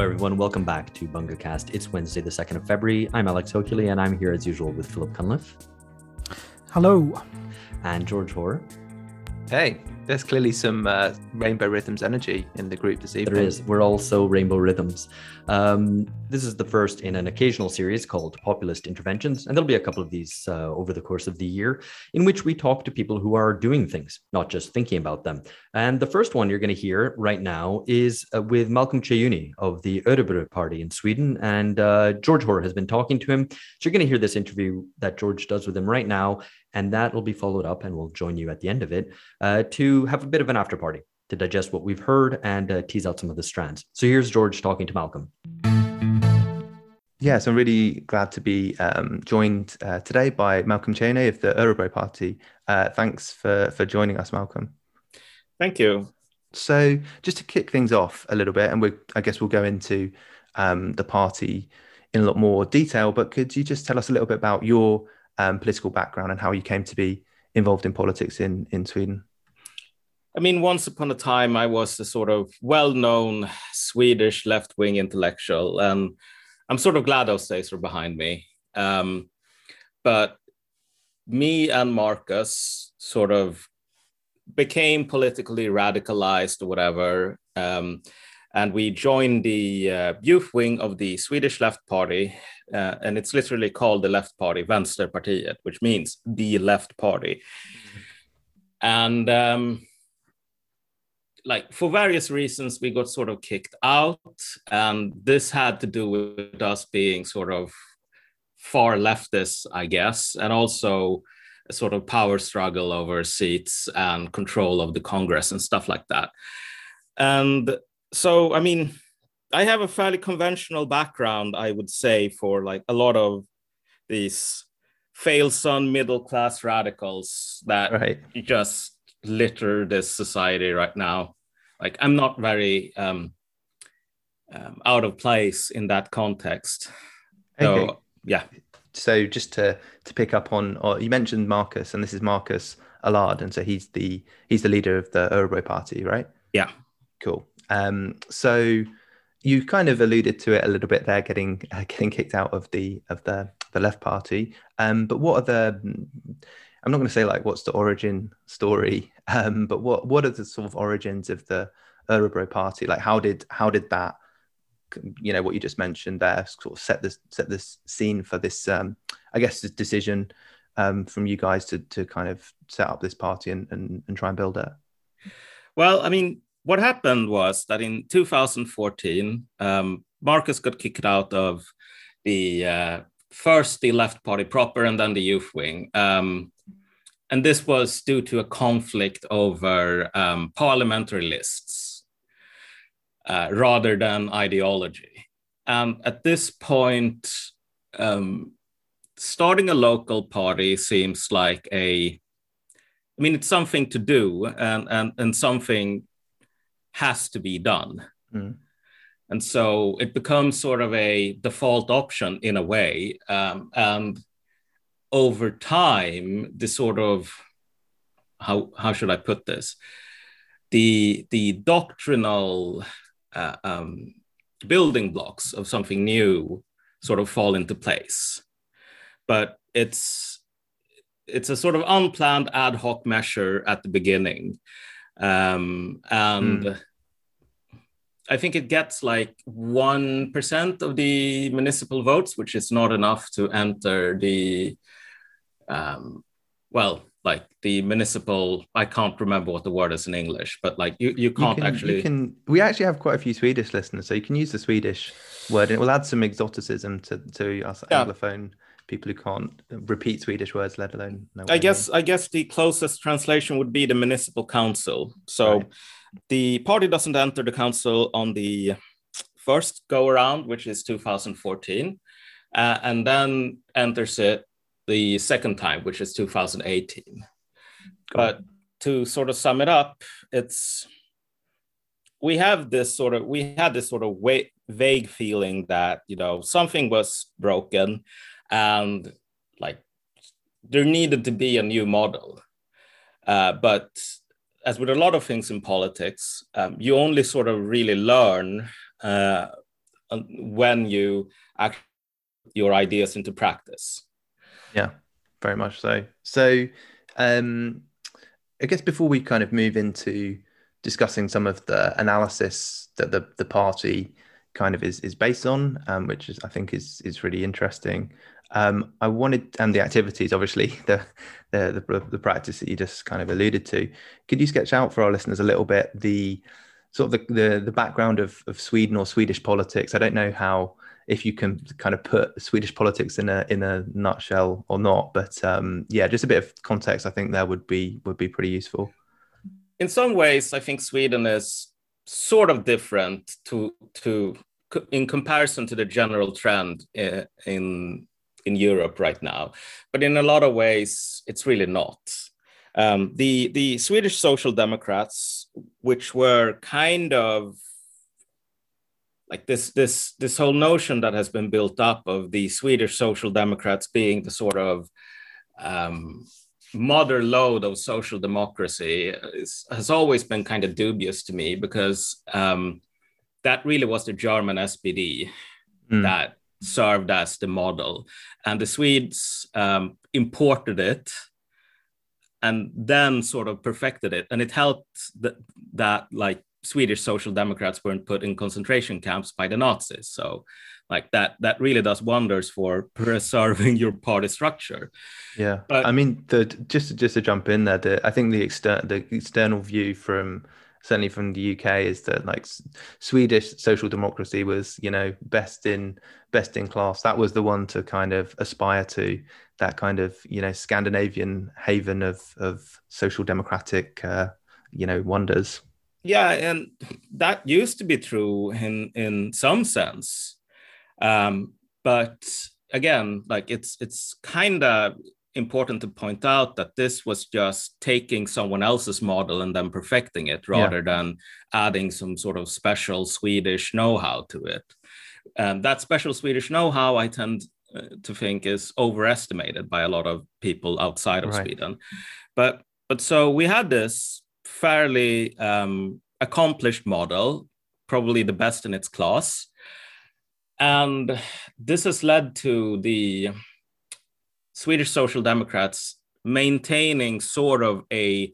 Hello, everyone. Welcome back to BungaCast. It's Wednesday, the 2nd of February. I'm Alex Hochuli, and I'm here as usual with Philip Cunliffe. Hello. And George Hoare. Hey, there's clearly some uh, Rainbow Rhythms energy in the group this evening. There is. We're also Rainbow Rhythms. Um, this is the first in an occasional series called Populist Interventions, and there'll be a couple of these uh, over the course of the year in which we talk to people who are doing things, not just thinking about them. And the first one you're going to hear right now is uh, with Malcolm Kyeyune of the Örebro Party in Sweden, and uh, George Hoare has been talking to him. So you're going to hear this interview that George does with him right now, and that will be followed up, and we'll join you at the end of it uh, to have a bit of an after party to digest what we've heard and uh, tease out some of the strands. So here's George talking to Malcolm. Yes, I'm really glad to be um, joined uh, today by Malcolm Kyeyune of the Örebro Party. Uh, thanks for, for joining us, Malcolm. Thank you. So, just to kick things off a little bit, and we I guess we'll go into um, the party in a lot more detail. But could you just tell us a little bit about your um, political background and how you came to be involved in politics in in Sweden? I mean, once upon a time, I was a sort of well-known Swedish left-wing intellectual, and I'm sort of glad those days are behind me. Um, but me and Marcus sort of became politically radicalized or whatever. Um, and we joined the uh, youth wing of the Swedish Left Party, uh, and it's literally called the Left Party, Vänsterpartiet, which means the Left Party. And um, like for various reasons, we got sort of kicked out, and this had to do with us being sort of far leftists, I guess, and also a sort of power struggle over seats and control of the Congress and stuff like that. And so, I mean, I have a fairly conventional background, I would say, for like a lot of these fail son middle class radicals that right. just litter this society right now. Like I'm not very um, um, out of place in that context. Okay. So yeah. So just to to pick up on, or you mentioned Marcus, and this is Marcus Allard, and so he's the he's the leader of the Örebro Party, right? Yeah. Cool. Um, so you kind of alluded to it a little bit there, getting uh, getting kicked out of the of the the left party. Um, but what are the I'm not going to say like what's the origin story, um, but what what are the sort of origins of the Örebro party? Like how did how did that you know what you just mentioned there sort of set this set this scene for this um, I guess this decision um, from you guys to to kind of set up this party and and, and try and build it. Well, I mean, what happened was that in 2014, um, Marcus got kicked out of the uh, first the left party proper and then the youth wing. Um, and this was due to a conflict over um, parliamentary lists uh, rather than ideology. And at this point, um, starting a local party seems like a, I mean, it's something to do and, and, and something has to be done. Mm. And so it becomes sort of a default option in a way. Um, and over time, the sort of how how should I put this? The the doctrinal uh, um, building blocks of something new sort of fall into place, but it's it's a sort of unplanned ad hoc measure at the beginning um, and mm. I think it gets like 1% of the municipal votes, which is not enough to enter the, um, well, like the municipal, I can't remember what the word is in English, but like you, you can't you can, actually. You can, we actually have quite a few Swedish listeners, so you can use the Swedish word and it will add some exoticism to, to us yeah. Anglophone people who can't repeat Swedish words, let alone. I guess I guess the closest translation would be the municipal council. So right. the party doesn't enter the council on the first go around, which is 2014, uh, and then enters it the second time, which is 2018. Cool. But to sort of sum it up, it's we have this sort of we had this sort of vague feeling that you know something was broken and like there needed to be a new model. Uh, but as with a lot of things in politics, um, you only sort of really learn uh, when you actually your ideas into practice. Yeah, very much so. So, um, I guess before we kind of move into discussing some of the analysis that the, the party kind of is is based on, um, which is I think is is really interesting. Um, I wanted and the activities, obviously the, the the the practice that you just kind of alluded to. Could you sketch out for our listeners a little bit the sort of the the, the background of of Sweden or Swedish politics? I don't know how if you can kind of put Swedish politics in a in a nutshell or not, but um, yeah, just a bit of context I think there would be would be pretty useful. In some ways, I think Sweden is sort of different to to in comparison to the general trend eh, in in Europe right now, but in a lot of ways, it's really not. Um, the the Swedish Social Democrats, which were kind of like this this this whole notion that has been built up of the Swedish Social Democrats being the sort of um, mother lode of social democracy is, has always been kind of dubious to me because um, that really was the German SPD mm. that served as the model, and the Swedes um, imported it and then sort of perfected it, and it helped that that like Swedish social democrats weren't put in concentration camps by the Nazis. So like that that really does wonders for preserving your party structure. Yeah. But, I mean the just just to jump in there, the, I think the external the external view from certainly from the UK is that like Swedish social democracy was, you know, best in best in class. That was the one to kind of aspire to that kind of, you know, Scandinavian haven of of social democratic uh, you know, wonders yeah and that used to be true in in some sense um, but again like it's it's kind of important to point out that this was just taking someone else's model and then perfecting it rather yeah. than adding some sort of special swedish know-how to it and that special swedish know-how i tend uh, to think is overestimated by a lot of people outside of right. sweden but but so we had this fairly um, accomplished model, probably the best in its class. And this has led to the Swedish Social Democrats maintaining sort of a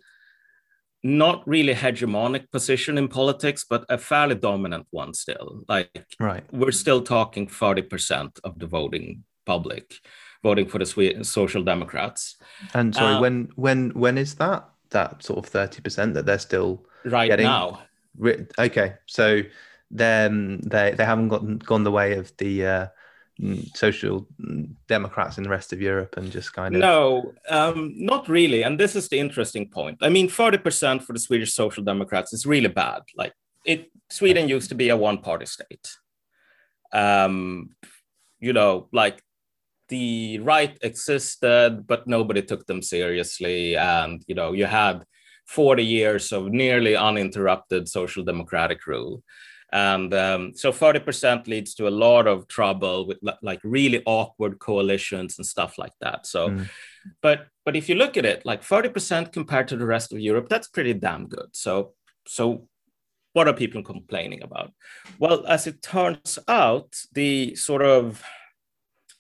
not really hegemonic position in politics, but a fairly dominant one still. Like, right. we're still talking 40% of the voting public voting for the Swedish Social Democrats. And sorry, uh, when when when is that? that sort of 30% that they're still right getting? now. Okay. So then they, they haven't gotten, gone the way of the uh, social democrats in the rest of Europe and just kind of. No, um, not really. And this is the interesting point. I mean, 40% for the Swedish social democrats is really bad. Like it, Sweden used to be a one party state. Um, you know, like the right existed, but nobody took them seriously. And you know, you had 40 years of nearly uninterrupted social democratic rule. And um, so 40% leads to a lot of trouble with like really awkward coalitions and stuff like that. So, mm. but but if you look at it, like 40% compared to the rest of Europe, that's pretty damn good. So so what are people complaining about? Well, as it turns out, the sort of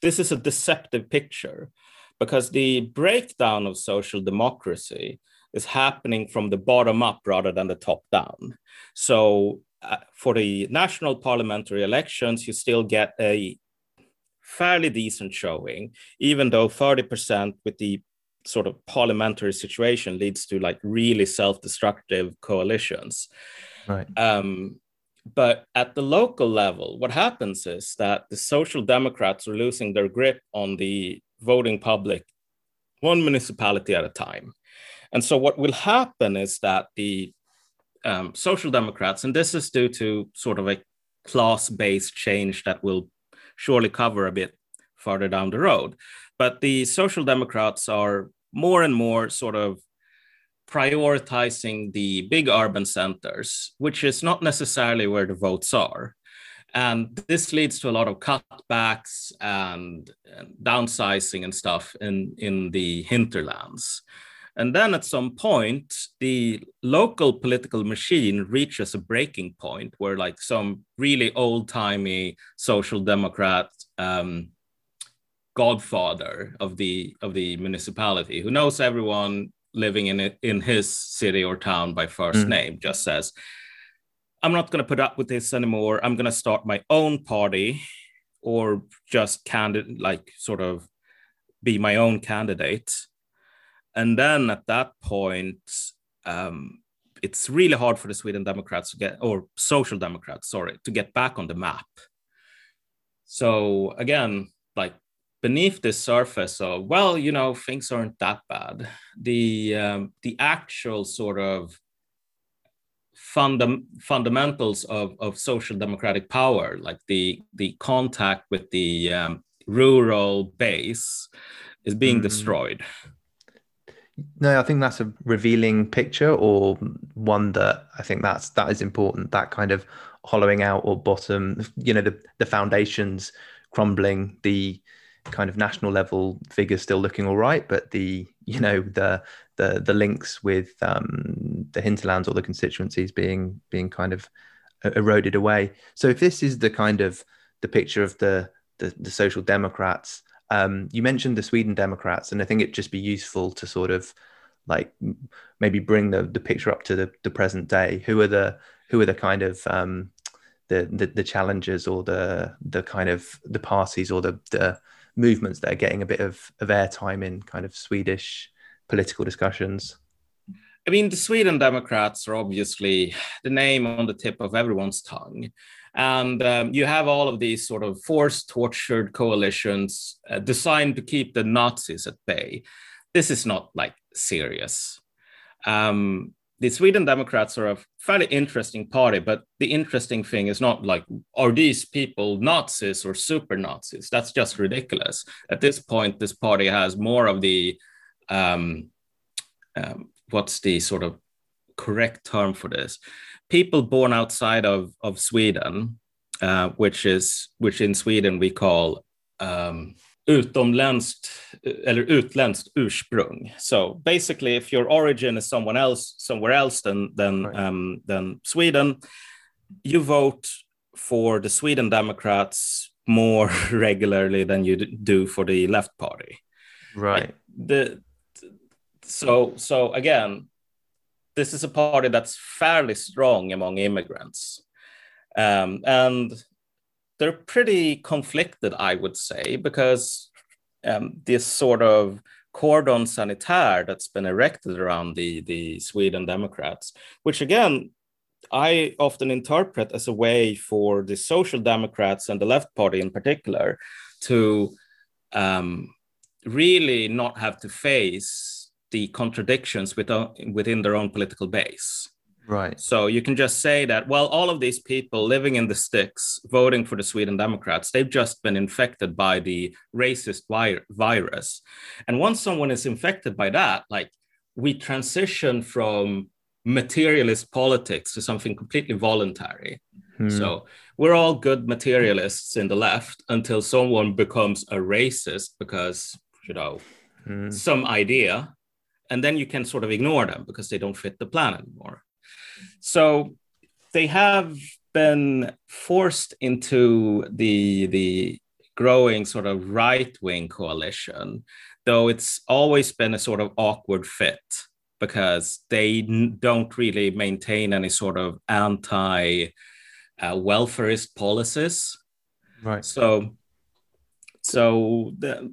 this is a deceptive picture because the breakdown of social democracy is happening from the bottom up rather than the top down. So for the national parliamentary elections, you still get a fairly decent showing, even though 30% with the sort of parliamentary situation leads to like really self-destructive coalitions. Right. Um, but at the local level, what happens is that the social democrats are losing their grip on the voting public one municipality at a time. And so what will happen is that the um, social democrats, and this is due to sort of a class-based change that will surely cover a bit farther down the road. But the social democrats are more and more sort of prioritizing the big urban centers, which is not necessarily where the votes are. And this leads to a lot of cutbacks and downsizing and stuff in, in the hinterlands. And then at some point, the local political machine reaches a breaking point where, like, some really old timey social democrat um, godfather of the of the municipality who knows everyone living in it in his city or town by first mm. name just says, "I'm not going to put up with this anymore. I'm going to start my own party." Or just candidate, like sort of be my own candidate and then at that point, um, it's really hard for the Sweden Democrats to get, or Social Democrats, sorry, to get back on the map. So again, like beneath the surface of, well, you know, things aren't that bad. The um, the actual sort of fundam- fundamentals of, of social democratic power, like the the contact with the um, rural base, is being mm. destroyed. No, I think that's a revealing picture, or one that I think that's that is important. That kind of hollowing out or bottom, you know, the the foundations crumbling, the kind of national level figures still looking all right, but the you know the the the links with um, the hinterlands or the constituencies being being kind of eroded away. So if this is the kind of the picture of the the, the social democrats um, you mentioned the Sweden Democrats, and I think it'd just be useful to sort of like maybe bring the, the picture up to the, the present day. Who are the who are the kind of um, the, the the challengers or the the kind of the parties or the the movements that are getting a bit of, of airtime in kind of Swedish political discussions? I mean, the Sweden Democrats are obviously the name on the tip of everyone's tongue. And um, you have all of these sort of forced, tortured coalitions uh, designed to keep the Nazis at bay. This is not like serious. Um, the Sweden Democrats are a fairly interesting party, but the interesting thing is not like, are these people Nazis or super Nazis? That's just ridiculous. At this point, this party has more of the, um, um, what's the sort of correct term for this? People born outside of, of Sweden, uh, which is which in Sweden we call um, utomländskt eller utländskt ursprung. So basically, if your origin is someone else somewhere else than than right. um, than Sweden, you vote for the Sweden Democrats more regularly than you do for the left party. Right. The so so again, this is a party that's fairly strong among immigrants. Um, and they're pretty conflicted, I would say, because um, this sort of cordon sanitaire that's been erected around the, the Sweden Democrats, which again, I often interpret as a way for the Social Democrats and the Left Party in particular to um, really not have to face the contradictions within, within their own political base. Right. So you can just say that, well, all of these people living in the sticks, voting for the Sweden Democrats, they've just been infected by the racist vi- virus. And once someone is infected by that, like we transition from materialist politics to something completely voluntary. Hmm. So we're all good materialists in the left until someone becomes a racist because, you know, hmm. some idea and then you can sort of ignore them because they don't fit the plan anymore. So they have been forced into the the growing sort of right wing coalition, though it's always been a sort of awkward fit because they don't really maintain any sort of anti uh, welfarist policies. Right. So, so the,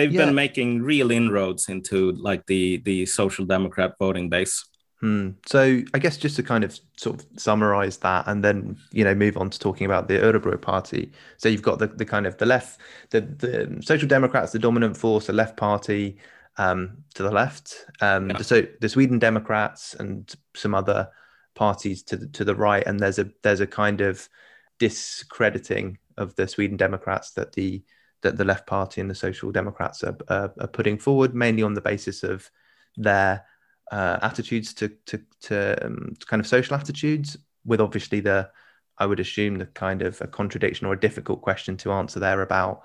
they've yeah. been making real inroads into like the the social democrat voting base hmm. so i guess just to kind of sort of summarize that and then you know move on to talking about the Örebro party so you've got the, the kind of the left the, the social democrats the dominant force the left party um, to the left um, yeah. so the sweden democrats and some other parties to the, to the right and there's a there's a kind of discrediting of the sweden democrats that the that the left party and the social democrats are, are, are putting forward mainly on the basis of their uh, attitudes to to, to, um, to, kind of social attitudes with obviously the i would assume the kind of a contradiction or a difficult question to answer there about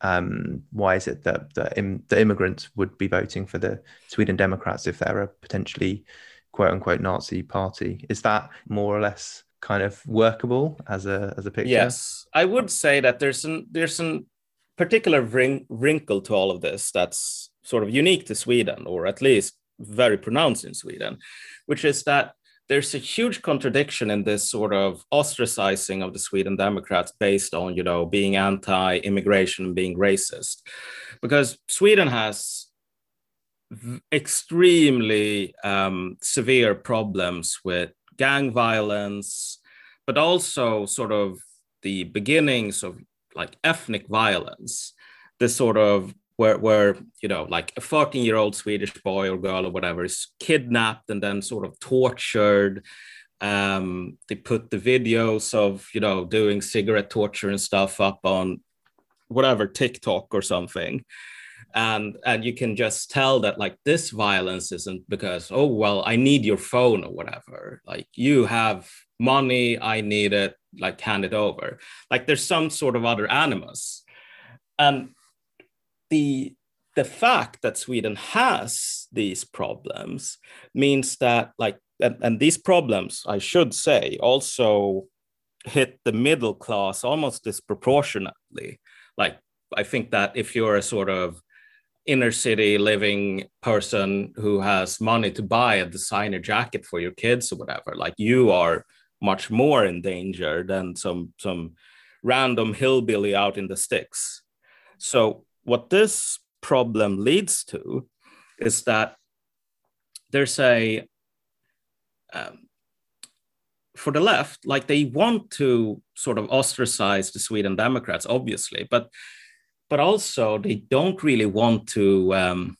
um, why is it that the, Im- the immigrants would be voting for the Sweden Democrats if they're a potentially quote unquote Nazi party? Is that more or less kind of workable as a as a picture? Yes, I would say that there's an there's an particular wrinkle to all of this that's sort of unique to Sweden, or at least very pronounced in Sweden, which is that there's a huge contradiction in this sort of ostracizing of the Sweden Democrats based on, you know, being anti-immigration and being racist, because Sweden has extremely um, severe problems with gang violence, but also sort of the beginnings of like ethnic violence. This sort of where where you know like a 14 year old swedish boy or girl or whatever is kidnapped and then sort of tortured um, they put the videos of you know doing cigarette torture and stuff up on whatever tiktok or something and and you can just tell that like this violence isn't because oh well i need your phone or whatever like you have money i need it like hand it over. Like there's some sort of other animus. And the the fact that Sweden has these problems means that like and, and these problems I should say also hit the middle class almost disproportionately. Like I think that if you're a sort of inner city living person who has money to buy a designer jacket for your kids or whatever like you are much more in danger than some some random hillbilly out in the sticks. So what this problem leads to is that there's a um, for the left like they want to sort of ostracize the sweden democrats obviously but but also they don't really want to um,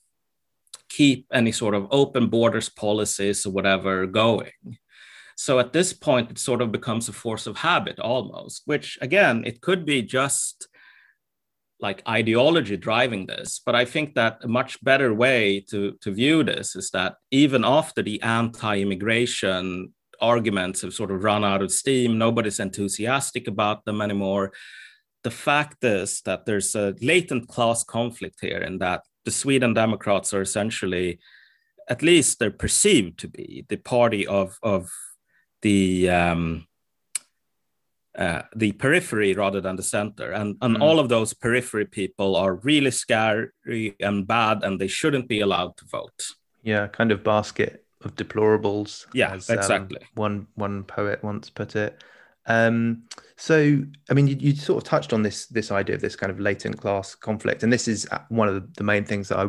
keep any sort of open borders policies or whatever going so at this point it sort of becomes a force of habit almost which again it could be just like ideology driving this. But i think that a much better way to to view this is that even after the anti-immigration arguments have sort of run out of steam nobody's enthusiastic about them anymore the fact is that there's a latent class conflict here in that the sweden democrats are essentially at least they're perceived to be the party of of the um, uh, the periphery rather than the center. And, and mm. all of those periphery people are really scary and bad, and they shouldn't be allowed to vote. Yeah, kind of basket of deplorables. Yeah, as, um, exactly. Um, one one poet once put it. Um, so, I mean, you, you, sort of touched on this this idea of this kind of latent class conflict, and this is uh, one of the, the main things that I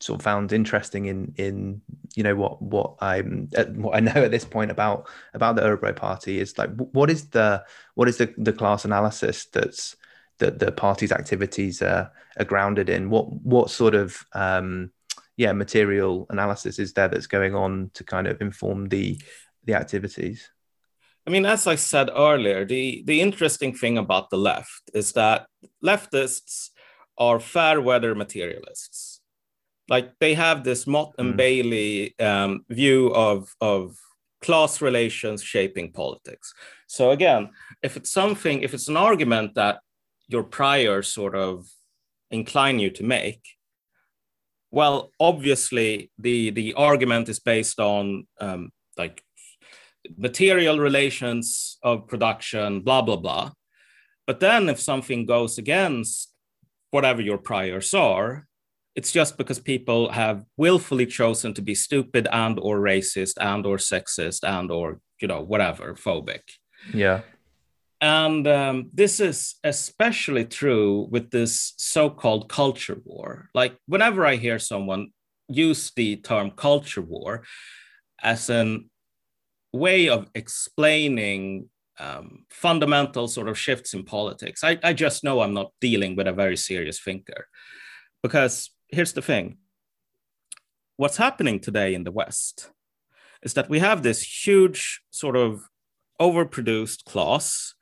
sort of found interesting in in you know what what I'm what I know at this point about about the Örebro party is like what is the what is the the class analysis that's that the party's activities are, are grounded in? What what sort of um yeah material analysis is there that's going on to kind of inform the the activities? I mean, as I said earlier, the, the interesting thing about the left is that leftists are fair weather materialists like they have this Motte and mm. Bailey um, view of of class relations shaping politics. So again, if it's something, if it's an argument that your priors sort of incline you to make, well, obviously the the argument is based on um, like material relations of production, blah blah blah. But then if something goes against whatever your priors are, it's just because people have willfully chosen to be stupid and or racist and or sexist and or you know whatever phobic. Yeah. And um, this is especially true with this so-called culture war. Like whenever i hear someone use the term culture war as an way of explaining um, fundamental sort of shifts in politics I, I just know i'm not dealing with a very serious thinker. Because here's the thing what's happening today in the West is that we have this huge sort of overproduced class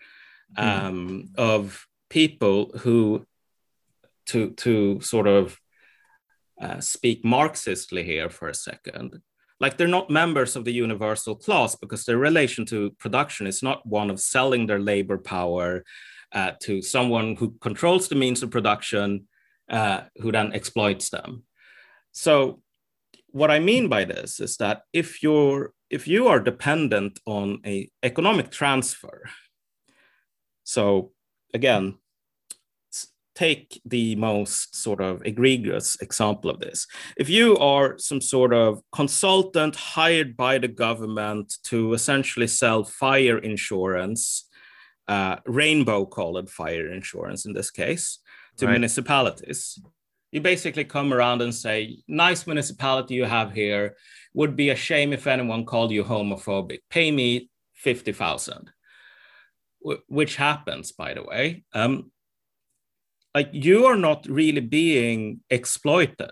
mm. um, mm. of people who, to, to sort of uh, speak Marxistly here for a second, like they're not members of the universal class because their relation to production is not one of selling their labor power uh, to someone who controls the means of production, uh, who then exploits them. So, what I mean by this is that if you're if you are dependent on a economic transfer, so again, take the most sort of egregious example of this. If you are some sort of consultant hired by the government to essentially sell fire insurance, uh, rainbow colored fire insurance in this case, to right. municipalities, you basically come around and say, nice municipality you have here, would be a shame if anyone called you homophobic. Pay me 50,000, which happens, by the way. Um, like you are not really being exploited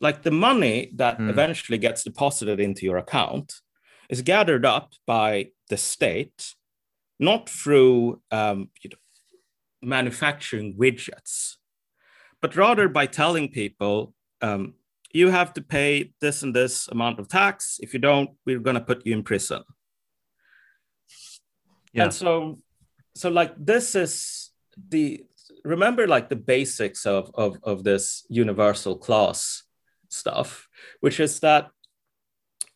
like the money that mm. eventually gets deposited into your account is gathered up by the state not through um, you know, manufacturing widgets but rather by telling people um, you have to pay this and this amount of tax if you don't we're going to put you in prison yeah. and so so like this is the remember like the basics of, of, of this universal class stuff, which is that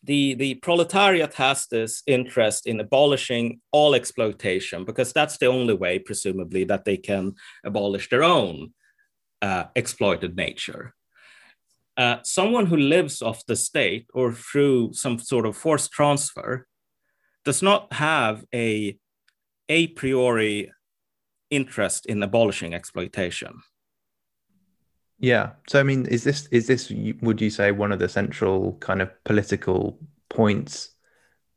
the, the proletariat has this interest in abolishing all exploitation because that's the only way, presumably, that they can abolish their own uh, exploited nature. Uh, someone who lives off the state or through some sort of forced transfer does not have a a priori interest in abolishing exploitation. Yeah. So I mean, is this is this would you say one of the central kind of political points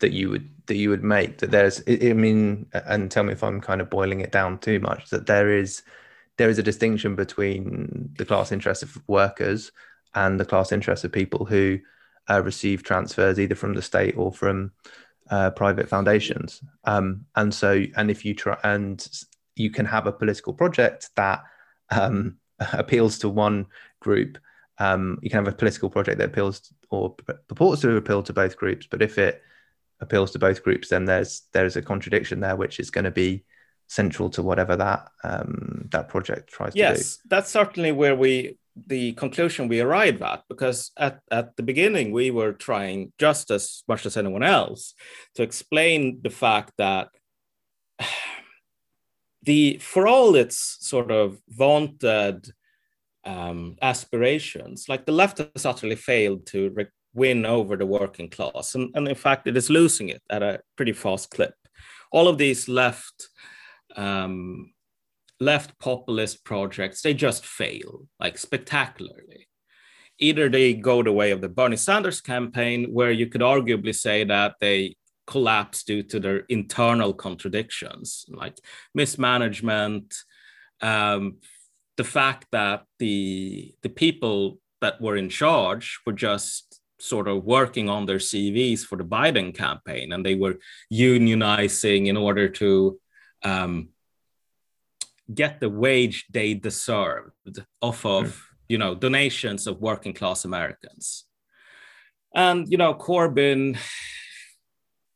that you would that you would make that there's I mean, and tell me if I'm kind of boiling it down too much that there is there is a distinction between the class interest of workers and the class interest of people who uh, receive transfers either from the state or from uh, private foundations. Um, and so, and if you try and you can have a political project that um, appeals to one group. Um, you can have a political project that appeals or purports to appeal to both groups, but if it appeals to both groups, then there's there's a contradiction there, which is going to be central to whatever that um, that project tries yes, to do. Yes, that's certainly where we the conclusion we arrived at because at, at the beginning we were trying just as much as anyone else to explain the fact that the for all its sort of vaunted um, aspirations, like the left has utterly failed to re- win over the working class, and, and in fact, it is losing it at a pretty fast clip. All of these left um, left populist projects they just fail like spectacularly. Either they go the way of the Bernie Sanders campaign, where you could arguably say that they collapse due to their internal contradictions, like mismanagement, um, the fact that the the people that were in charge were just sort of working on their CVs for the Biden campaign, and they were unionizing in order to um, get the wage they deserved off of mm. you know donations of working class Americans. And you know Corbyn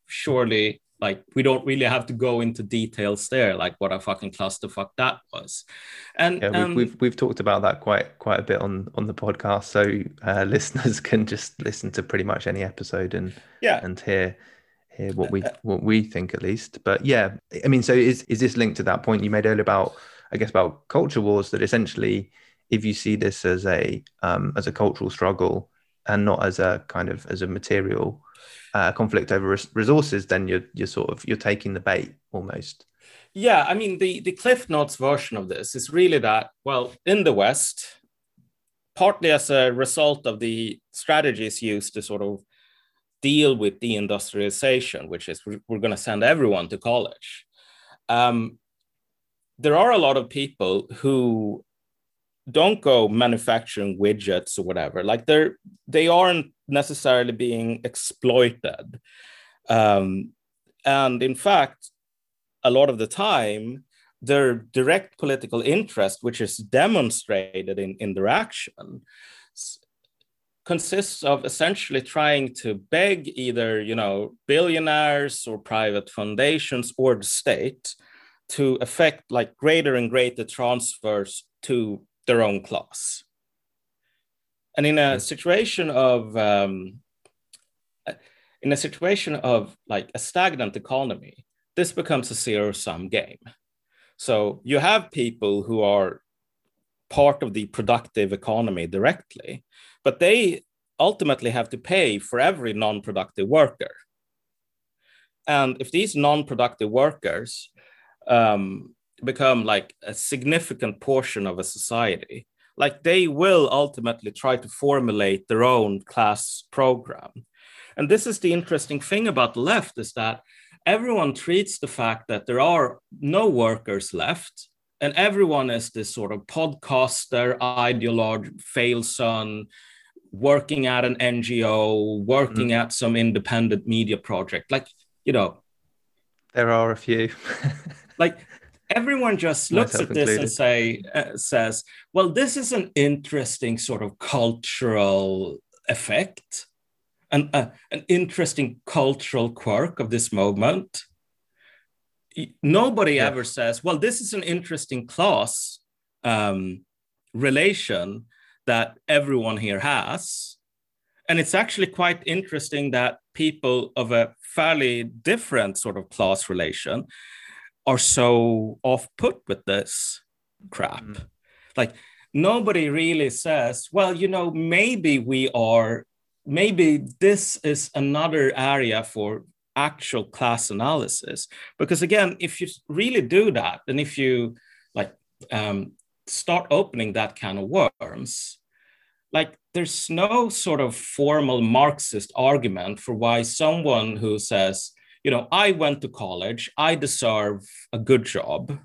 surely like we don't really have to go into details there like what a fucking clusterfuck that was. And yeah, we've, we've, we've talked about that quite quite a bit on on the podcast. So uh, listeners can just listen to pretty much any episode and yeah. and hear hear what we uh, what we think at least. But yeah i mean so is is this linked to that point you made earlier about i guess about culture wars that essentially if you see this as a um as a cultural struggle and not as a kind of as a material uh, conflict over res- resources, then you're you're sort of you're taking the bait almost. Yeah, I mean the the Cliff Notes version of this is really that well in the West, partly as a result of the strategies used to sort of deal with deindustrialization, which is we're, we're going to send everyone to college. Um, there are a lot of people who don't go manufacturing widgets or whatever like they're they aren't necessarily being exploited um, and in fact a lot of the time their direct political interest which is demonstrated in, in their action consists of essentially trying to beg either you know billionaires or private foundations or the state to affect like greater and greater transfers to their own class. And in a situation of um, in a situation of like a stagnant economy, this becomes a zero sum game. So you have people who are part of the productive economy directly, but they ultimately have to pay for every non productive worker. And if these non productive workers um, become like a significant portion of a society, like they will ultimately try to formulate their own class program. And this is the interesting thing about the left is that everyone treats the fact that there are no workers left and everyone is this sort of podcaster, ideologue, fail son, working at an NGO, working mm. at some independent media project. Like, you know, there are a few. like everyone just looks at this included. and say uh, says, well, this is an interesting sort of cultural effect, an uh, an interesting cultural quirk of this moment. Nobody yeah. ever says, well, this is an interesting class um, relation that everyone here has. And it's actually quite interesting that people of a fairly different sort of class relation are so off put with this crap. Mm. Like nobody really says, well, you know, maybe we are, maybe this is another area for actual class analysis. Because again, if you really do that, and if you like um, start opening that kind of worms, like there's no sort of formal Marxist argument for why someone who says, you know, I went to college, I deserve a good job,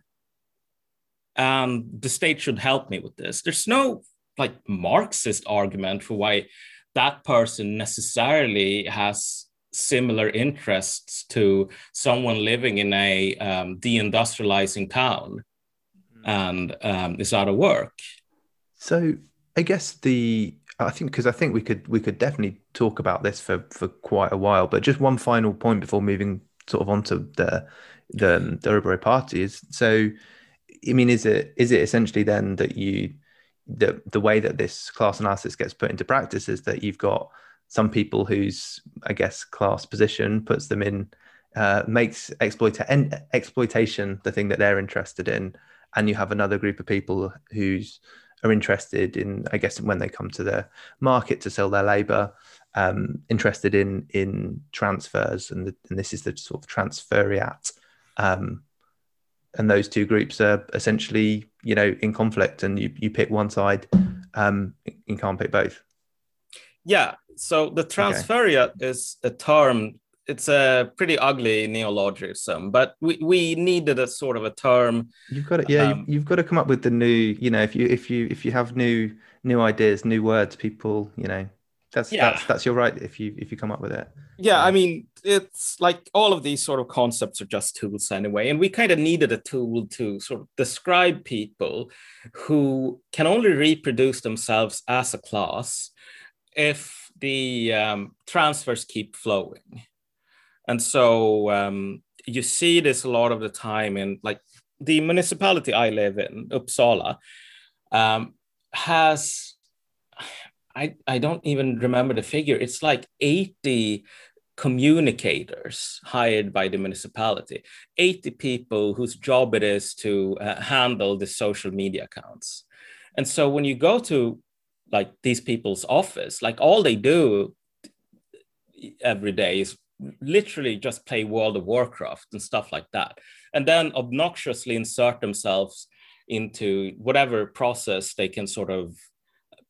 and the state should help me with this. There's no like Marxist argument for why that person necessarily has similar interests to someone living in a um, deindustrializing town mm. and um, is out of work. So I guess the I think because I think we could we could definitely talk about this for for quite a while. But just one final point before moving sort of onto the the the Örebro party is so. I mean, is it is it essentially then that you the the way that this class analysis gets put into practice is that you've got some people whose I guess class position puts them in uh, makes exploit exploitation the thing that they're interested in, and you have another group of people whose are interested in, I guess, when they come to the market to sell their labour, um, interested in in transfers, and, the, and this is the sort of transferiat. Um, and those two groups are essentially, you know, in conflict, and you you pick one side, um, you can't pick both. Yeah. So the transferiat okay. is a term it's a pretty ugly neologism, but we, we needed a sort of a term. You've got to, yeah, um, you've got to come up with the new, you know, if you if you if you have new new ideas, new words, people, you know, that's yeah. that's that's your right if you if you come up with it. Yeah, I mean, it's like all of these sort of concepts are just tools anyway, and we kind of needed a tool to sort of describe people who can only reproduce themselves as a class if the um, transfers keep flowing and so um, you see this a lot of the time in like the municipality I live in, Uppsala, um, has I, I don't even remember the figure. It's like 80 communicators hired by the municipality, 80 people whose job it is to uh, handle the social media accounts. And so when you go to like these people's office, like all they do every day is literally just play World of Warcraft and stuff like that, and then obnoxiously insert themselves into whatever process they can sort of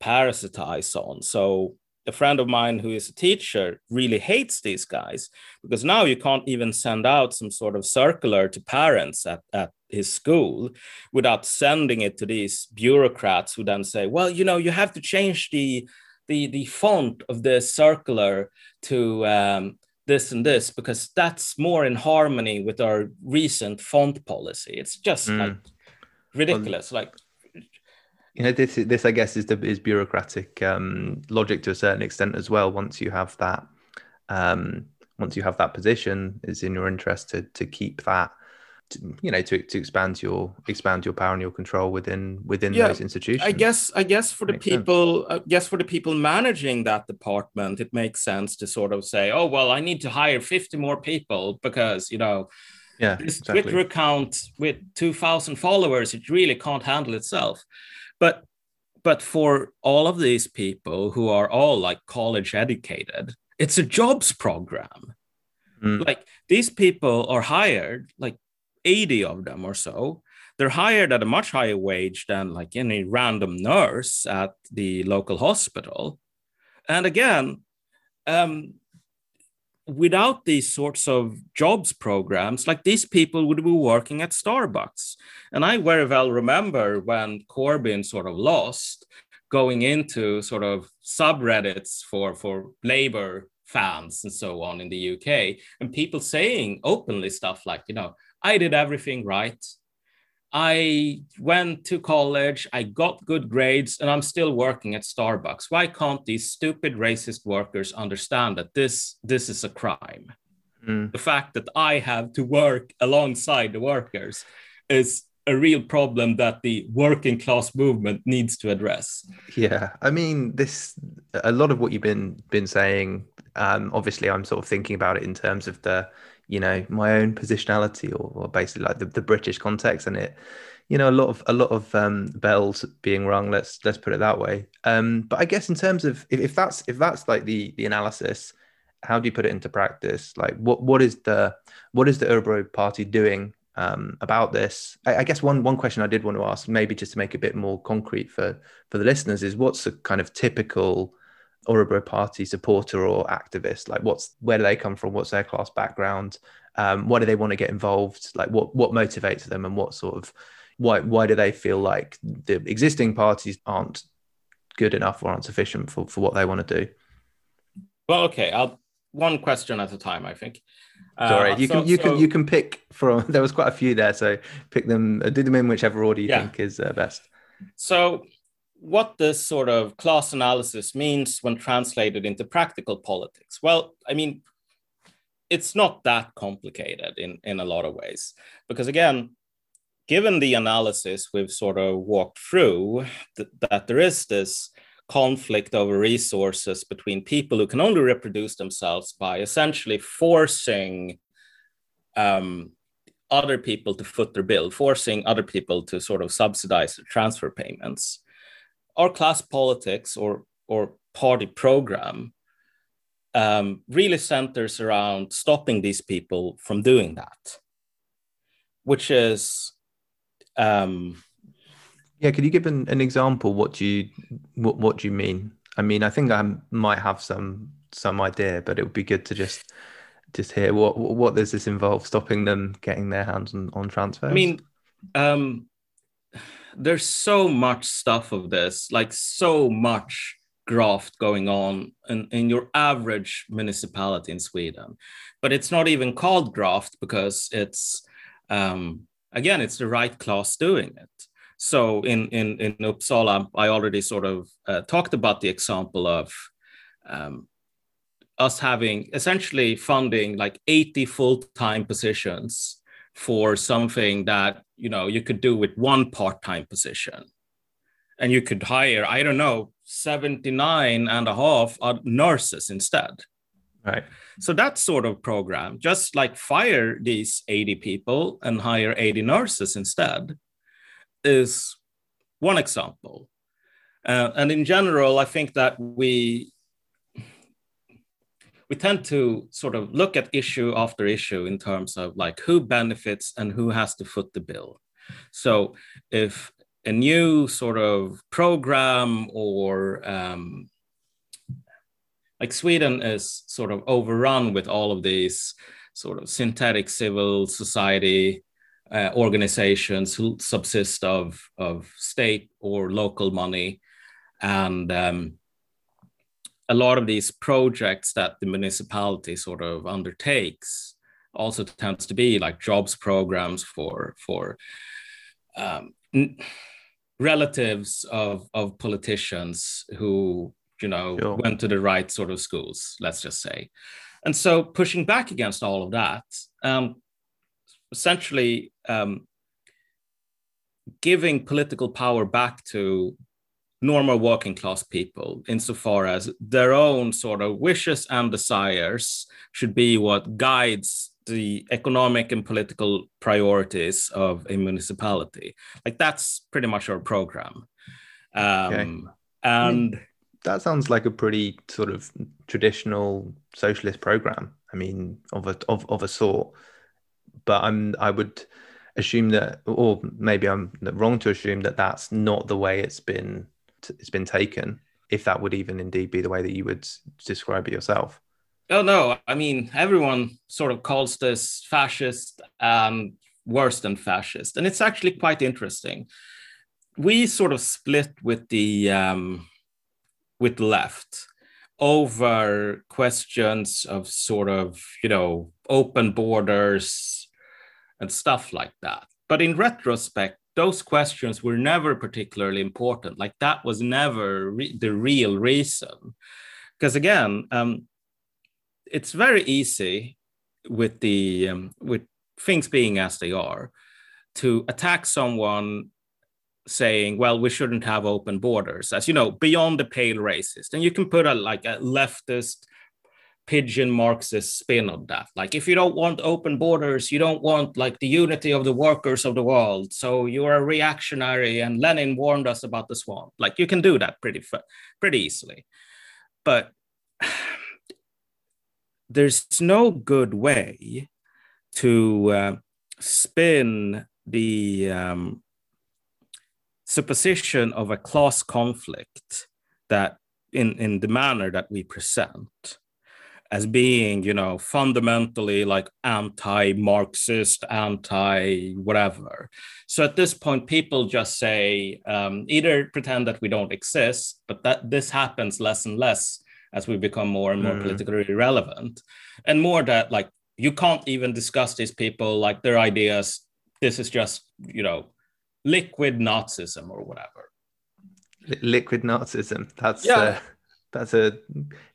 parasitize on. So a friend of mine who is a teacher really hates these guys because now you can't even send out some sort of circular to parents at, at his school without sending it to these bureaucrats who then say, well, you know, you have to change the the, the font of the circular to um, this and this because that's more in harmony with our recent font policy. It's just mm. like ridiculous. Well, like you know, this this I guess is the is bureaucratic um, logic to a certain extent as well. Once you have that, um, once you have that position, it's in your interest to to keep that you know to, to expand your expand your power and your control within within Yeah, those institutions I guess I guess for the Makes sense. people, I guess for the people managing that department, it makes sense to sort of say, "Oh well, I need to hire fifty more people because you know yeah this exactly. Twitter account with two thousand followers, it really can't handle itself." But but for all of these people who are all like college educated, it's a jobs program. Mm. Like these people are hired, like eighty of them or so, they're hired at a much higher wage than like any random nurse at the local hospital. And again, um, without these sorts of jobs programs, like these people would be working at Starbucks. And I very well remember when Corbyn sort of lost going into sort of subreddits for, for labor fans and so on in the UK, and people saying openly stuff like, you know, I did everything right. I went to college, I got good grades, and I'm still working at Starbucks. Why can't these stupid racist workers understand that this, this is a crime? Mm. The fact that I have to work alongside the workers is a real problem that the working class movement needs to address. Yeah, I mean, this a lot of what you've been been saying. Um, obviously, I'm sort of thinking about it in terms of the, you know, my own positionality or, or basically like the, the British context, and it, you know, a lot of a lot of um, bells being rung. Let's let's put it that way. Um, but I guess in terms of if, if that's if that's like the the analysis, how do you put it into practice? Like, what what is the what is the Örebro Party doing um, about this? I, I guess one one question I did want to ask, maybe just to make it a bit more concrete for for the listeners, is what's a kind of typical Örebro Party supporter or activist? Like, what's where do they come from? What's their class background? Um, why do they want to get involved? Like, what what motivates them, and what sort of why why do they feel like the existing parties aren't good enough or aren't sufficient for, for what they want to do? Well, okay, I'll one question at a time, I think. Sorry, Uh, you so- can you so- can you can pick from. There was quite a few there, so pick them. uh, Do them in whichever order you Yeah. think is uh, best. So, what this sort of class analysis means when translated into practical politics? Well, I mean, it's not that complicated in, in a lot of ways. Because again, given the analysis we've sort of walked through, th- that there is this conflict over resources between people who can only reproduce themselves by essentially forcing um, other people to foot their bill, forcing other people to sort of subsidize the transfer payments. Our class politics or, or party program um, really centers around stopping these people from doing that, which is um, Yeah, could you give an, an example? What do you what what do you mean? I mean, I think I might have some some idea, but it would be good to just just hear what what does this involve? Stopping them getting their hands on, on transfers. I mean, um, there's so much stuff of this, like so much graft going on in, in your average municipality in Sweden. But it's not even called graft because it's, um, again, it's the right class doing it. So in, in, in Uppsala, I already sort of uh, talked about the example of um, us having essentially funding like 80 full-time positions for something that you know you could do with one part-time position. And you could hire i don't know 79 and a half nurses instead. Right. so that sort of program just like fire these 80 people and hire 80 nurses instead is one example. Uh, and in general i think that we we tend to sort of look at issue after issue in terms of like who benefits and who has to foot the bill. So if a new sort of program or um, like Sweden is sort of overrun with all of these sort of synthetic civil society uh, organizations who subsist of, of state or local money and um, a lot of these projects that the municipality sort of undertakes also tends to be like jobs programs for for um, relatives of of politicians who you know Sure. went to the right sort of schools let's just say and so pushing back against all of that um, essentially um, giving political power back to normal working class people insofar as their own sort of wishes and desires should be what guides the economic and political priorities of a municipality. Like that's pretty much our program. Um, okay. and that sounds like a pretty sort of traditional socialist program. I mean of a of, of a sort. But i'm i would assume that or maybe i'm wrong to assume that that's not the way it's been it's been taken, if that would even indeed be the way that you would describe it yourself. Oh no, I mean everyone sort of calls this fascist and worse than fascist, and it's actually quite interesting. We sort of split with the um, with the left over questions of sort of you know open borders and stuff like that. But in retrospect, those questions were never particularly important. Like that was never re- the real reason. Because again, um, it's very easy with the um, with things being as they are to attack someone saying, well, we shouldn't have open borders, as you know, beyond the pale racist. And you can put a like a leftist pidgin Marxist spin on that. Like, if you don't want open borders, you don't want like the unity of the workers of the world. So you're a reactionary, and Lenin warned us about the swamp. Like, you can do that pretty pretty easily, but there's no good way to uh, spin the um, supposition of a class conflict that in, in the manner that we present as being, you know, fundamentally like anti-Marxist, anti-whatever. So at this point, people just say um, either pretend that we don't exist, but that this happens less and less as we become more and more mm. politically relevant, and more that like you can't even discuss these people like their ideas. This is just you know liquid Nazism or whatever. Liquid Nazism. That's yeah. That's a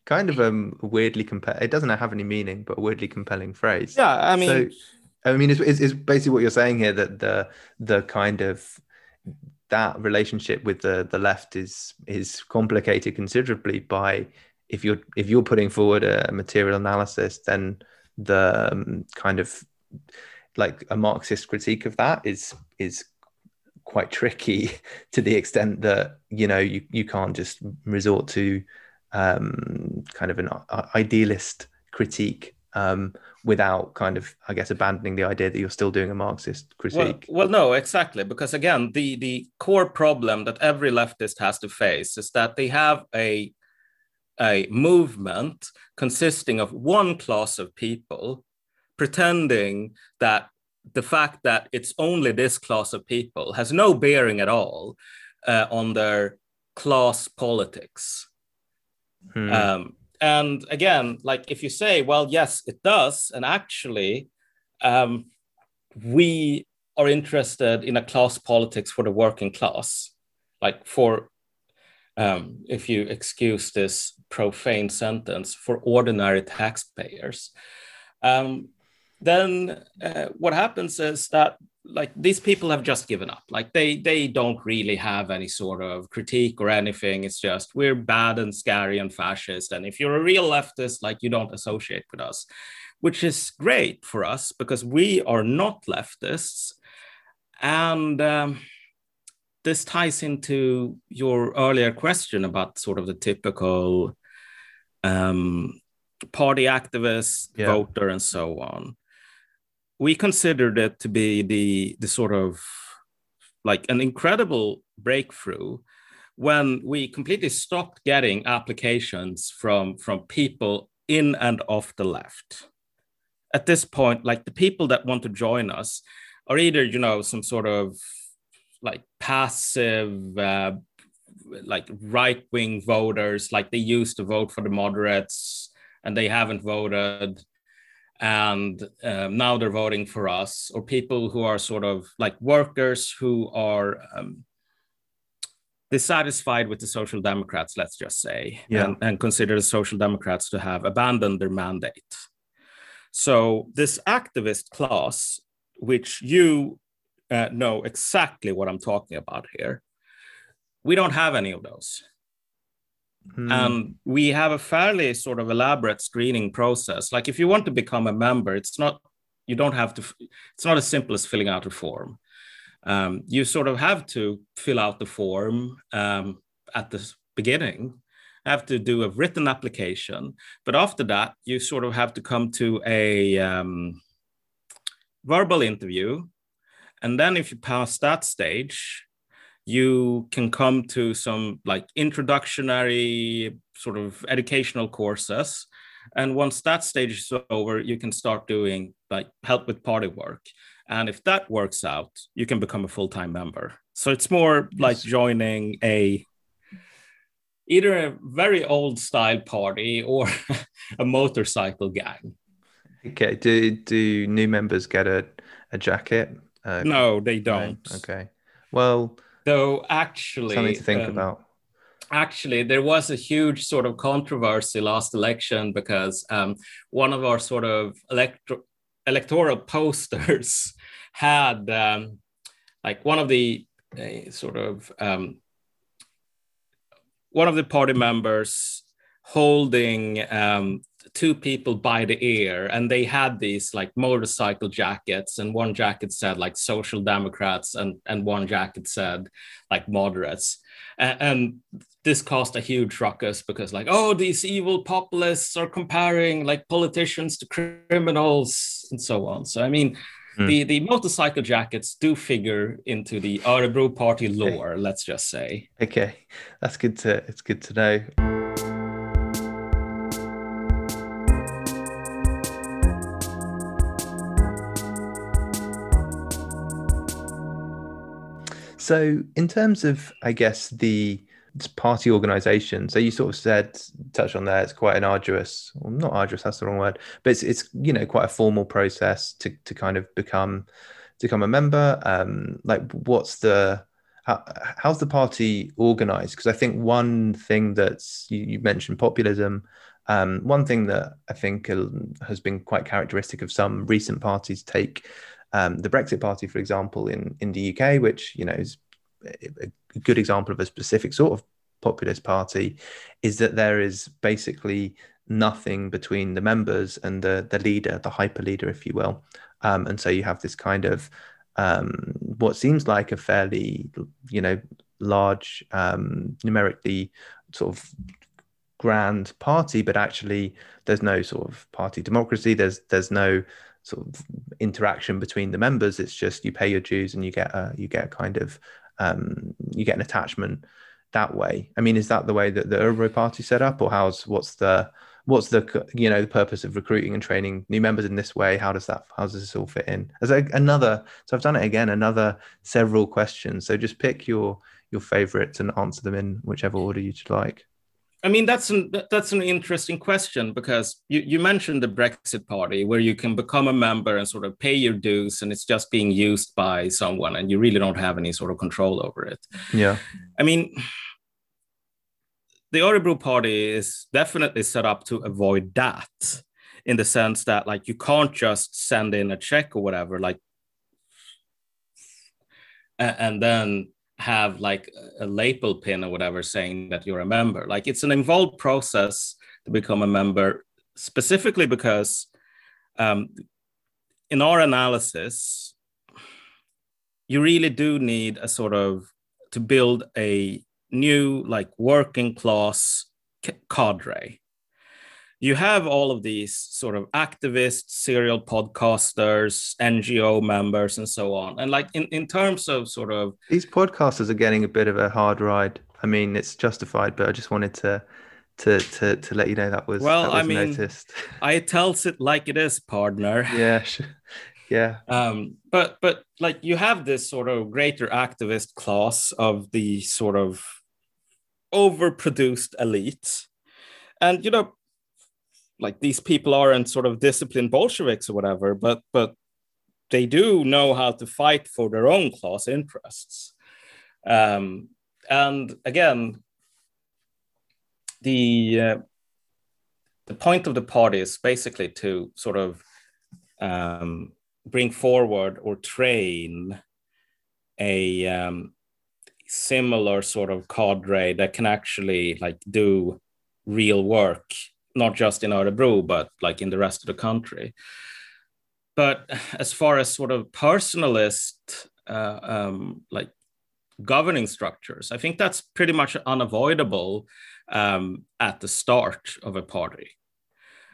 kind of a weirdly compel. It doesn't have any meaning, but a weirdly compelling phrase. Yeah, I mean, so, I mean, it's, it's, it's basically what you're saying here that the the kind of that relationship with the the left is is complicated considerably by if you're if you're putting forward a material analysis, then the um, kind of like a Marxist critique of that is is quite tricky to the extent that you know you you can't just resort to um, kind of an idealist critique um, without kind of, I guess, abandoning the idea that you're still doing a Marxist critique. Well, well, no, exactly, because again, the the core problem that every leftist has to face is that they have a a movement consisting of one class of people pretending that the fact that it's only this class of people has no bearing at all uh, on their class politics. Hmm. Um, and again, like if you say, well, yes, it does, and actually, um, we are interested in a class politics for the working class, like for, um, if you excuse this profane sentence, for ordinary taxpayers. Um, then uh, what happens is that like these people have just given up. Like they they don't really have any sort of critique or anything. It's just we're bad and scary and fascist. And if you're a real leftist like you don't associate with us which is great for us because we are not leftists. And um, this ties into your earlier question about sort of the typical um, party activist yeah. voter and so on we considered it to be the the sort of like an incredible breakthrough when we completely stopped getting applications from from people in and off the left. At this point like the people that want to join us are either you know some sort of like passive uh, like right wing voters like they used to vote for the moderates and they haven't voted and um, now they're voting for us, or people who are sort of like workers who are um, dissatisfied with the Social Democrats, let's just say, yeah. and, and consider the Social Democrats to have abandoned their mandate. So this activist class which you uh, know exactly what I'm talking about here. We don't have any of those. Mm. And we have a fairly sort of elaborate screening process. Like if you want to become a member, it's not, you don't have to, it's not as simple as filling out a form. Um, you sort of have to fill out the form um, at the beginning, have to do a written application. But after that, you sort of have to come to a um, verbal interview. And then if you pass that stage, you can come to some like introductory sort of educational courses. And once that stage is over you can start doing like help with party work. And if that works out you can become a full-time member. So it's more yes. like joining a either a very old style party or a motorcycle gang. Okay do do new members get a, a jacket? Uh, no they don't. okay. Well Though actually, something to think um, about. Actually, there was a huge sort of controversy last election because um, one of our sort of electro- electoral posters had um, like one of the uh, sort of um, one of the party members holding um, two people by the ear and they had these like motorcycle jackets and one jacket said like social democrats and and one jacket said like moderates. And, and this caused a huge ruckus because like oh these evil populists are comparing like politicians to criminals and so on. So i mean mm. the the motorcycle jackets do figure into the Örebro party lore okay. let's just say. Okay. That's good to it's good to know So, in terms of, I guess, the party organization, so you sort of said, touch on there, it's quite an arduous, well, not arduous, that's the wrong word, but it's, it's you know, quite a formal process to, to kind of become, to become a member. Um, like, what's the, how, how's the party organized? Because I think one thing that's, you, you mentioned populism. Um, one thing that I think has been quite characteristic of some recent parties take um, the Brexit Party, for example, in in the UK, which you know is a good example of a specific sort of populist party, is that there is basically nothing between the members and the the leader, the hyper leader, if you will, um, and so you have this kind of um, what seems like a fairly you know large um, numerically sort of grand party, but actually there's no sort of party democracy. There's there's no sort of interaction between the members. It's just you pay your dues and you get a you get a kind of um, you get an attachment that way. I mean, is that the way that the Örebro Party set up, or how's what's the what's the you know the purpose of recruiting and training new members in this way? How does that how does this all fit in? As a, another, so I've done it again. Another several questions. So just pick your your favorites and answer them in whichever order you'd like. I mean, that's an that's an interesting question because you, you mentioned the Brexit Party, where you can become a member and sort of pay your dues, and it's just being used by someone, and you really don't have any sort of control over it. Yeah, I mean, the Örebro Party is definitely set up to avoid that, in the sense that like you can't just send in a check or whatever, like, and then have like a label pin or whatever saying that you're a member. Like it's an involved process to become a member, specifically because um, in our analysis, you really do need a sort of to build a new like working class cadre you have all of these sort of activists, serial podcasters, NGO members, and so on. And like in, in terms of sort of these podcasters are getting a bit of a hard ride. I mean, it's justified, but I just wanted to to to to let you know that was well. That was I mean, noticed. I tells it like it is, partner. Yeah, sure. yeah. Um, but but like you have this sort of greater activist class of the sort of overproduced elite, and you know like these people aren't sort of disciplined Bolsheviks or whatever, but but they do know how to fight for their own class interests. Um, and again, the uh, the point of the party is basically to sort of um, bring forward or train a um, similar sort of cadre that can actually like do real work, not just in Örebro, but like in the rest of the country. But as far as sort of personalist, uh, um, like governing structures, I think that's pretty much unavoidable um, at the start of a party.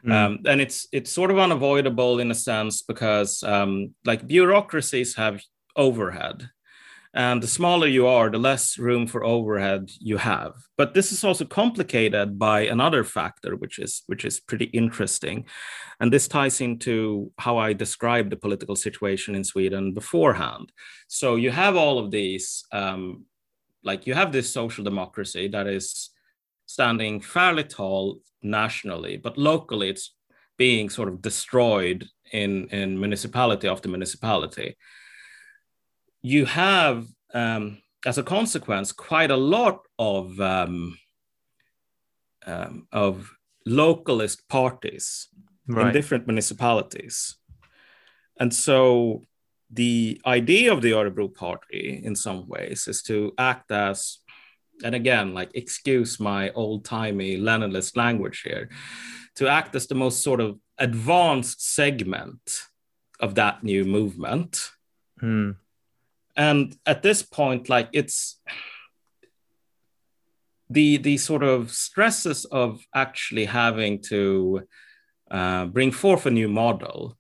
Mm. Um, and it's it's sort of unavoidable in a sense because um, like bureaucracies have overhead and the smaller you are, the less room for overhead you have. But this is also complicated by another factor, which is which is pretty interesting. And this ties into how I described the political situation in Sweden beforehand. So you have all of these, um, like you have this social democracy that is standing fairly tall nationally, but locally it's being sort of destroyed in, in municipality after municipality you have, um, as a consequence, quite a lot of um, um, of localist parties right. in different municipalities, and so the idea of the Örebro Party, in some ways, is to act as, and again, like excuse my old timey Leninist language here, to act as the most sort of advanced segment of that new movement. Hmm and at this point like it's the the sort of stresses of actually having to uh, bring forth a new model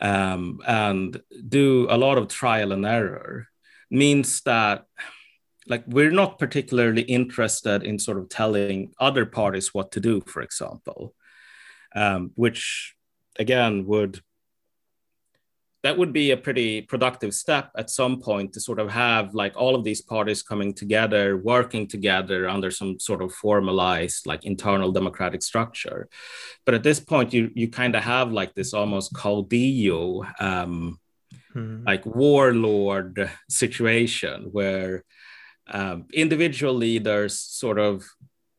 um, and do a lot of trial and error means that like we're not particularly interested in sort of telling other parties what to do for example um, which again would that would be a pretty productive step at some point to sort of have like all of these parties coming together working together under some sort of formalized like internal democratic structure but at this point you you kind of have like this almost caudillo um, hmm. like warlord situation where um, individual leaders sort of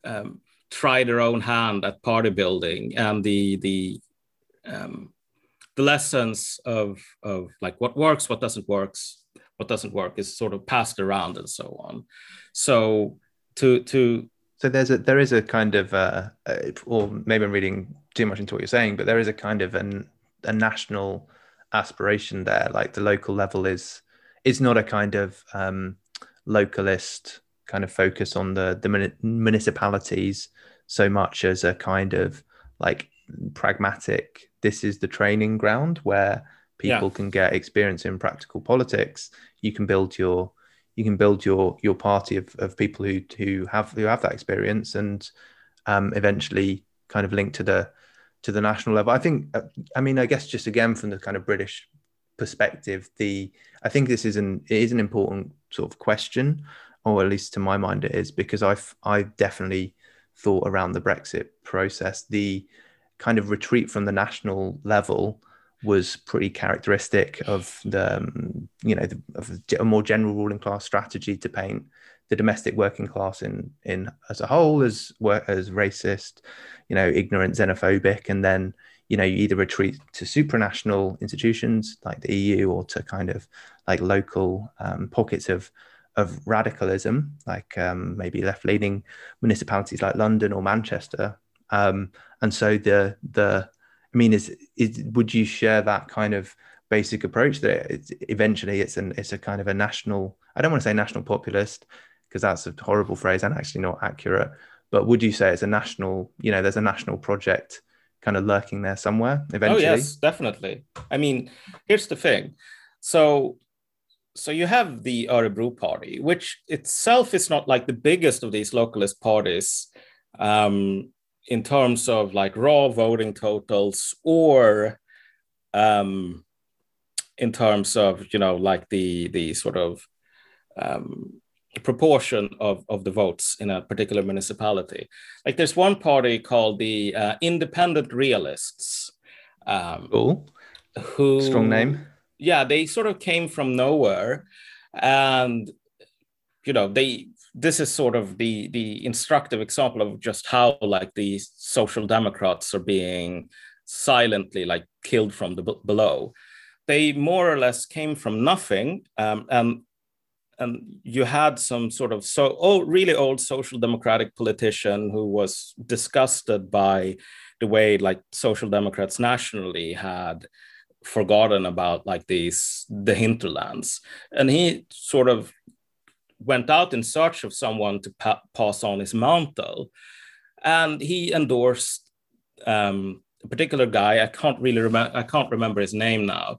um, try their own hand at party building and the the um, the lessons of of like what works, what doesn't works, what doesn't work is sort of passed around and so on. So to to so there's a there is a kind of uh, uh, or maybe I'm reading too much into what you're saying, but there is a kind of an a national aspiration there. Like the local level is is not a kind of um, localist kind of focus on the the municipalities so much as a kind of like pragmatic this is the training ground where people yeah. can get experience in practical politics. You can build your you can build your your party of, of people who who have who have that experience and um, eventually kind of link to the to the national level. I think uh, i mean i guess just again from the kind of british perspective the i think this is an it is an important sort of question or at least to my mind it is because i've i definitely thought around the brexit process. The kind of retreat from the national level was pretty characteristic of the um, you know the, of a more general ruling class strategy to paint the domestic working class in in as a whole as as racist you know ignorant xenophobic and then you know you either retreat to supranational institutions like the EU or to kind of like local um, pockets of of radicalism like um, maybe left leaning municipalities like London or Manchester um, and so the the I mean, is is would you share that kind of basic approach that it's, eventually it's an it's a kind of a national I don't want to say national populist because that's a horrible phrase and actually not accurate. But would you say it's a national, you know, there's a national project kind of lurking there somewhere eventually? Oh yes, definitely. I mean, here's the thing. So so you have the Örebro party, which itself is not like the biggest of these localist parties. Um, in terms of like raw voting totals or um, in terms of you know like the the sort of um, proportion of, of the votes in a particular municipality. Like there's one party called the uh, Independent Realists. Um, cool. Who strong name? Yeah, they sort of came from nowhere, and you know they this is sort of the the instructive example of just how like the social democrats are being silently like killed from the b- below. They more or less came from nothing, um, and and you had some sort of so oh really old social democratic politician who was disgusted by the way like social democrats nationally had forgotten about like these the hinterlands. And he sort of went out in search of someone to pa- pass on his mantle and he endorsed um, a particular guy i can't really remember i can't remember his name now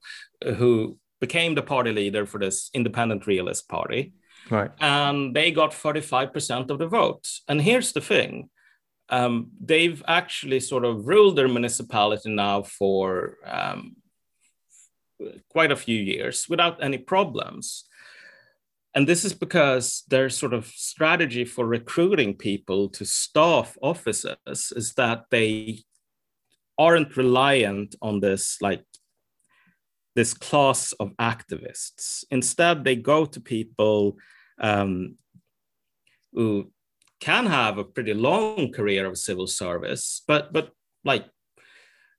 who became the party leader for this independent realist party. Right. And they got 45% of the vote. And here's the thing um, they've actually sort of ruled their municipality now for um, quite a few years without any problems. And this is because their sort of strategy for recruiting people to staff offices is that they aren't reliant on this like this class of activists. Instead, they go to people um, who can have a pretty long career of civil service, but but like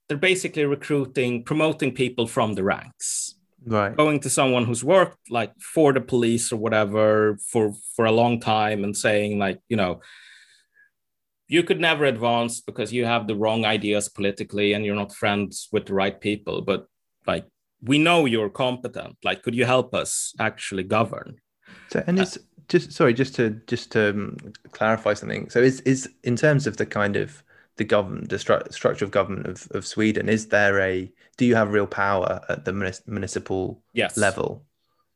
they're basically recruiting, promoting people from the ranks. Right. Going to someone who's worked like for the police or whatever for for a long time and saying like, you know, you could never advance because you have the wrong ideas politically and you're not friends with the right people. But like we know you're competent like could you help us actually govern so and it's just sorry just to just to um, clarify something so is is in terms of the kind of the government the stru- structure of government of, of sweden is there a do you have real power at the municipal yes. level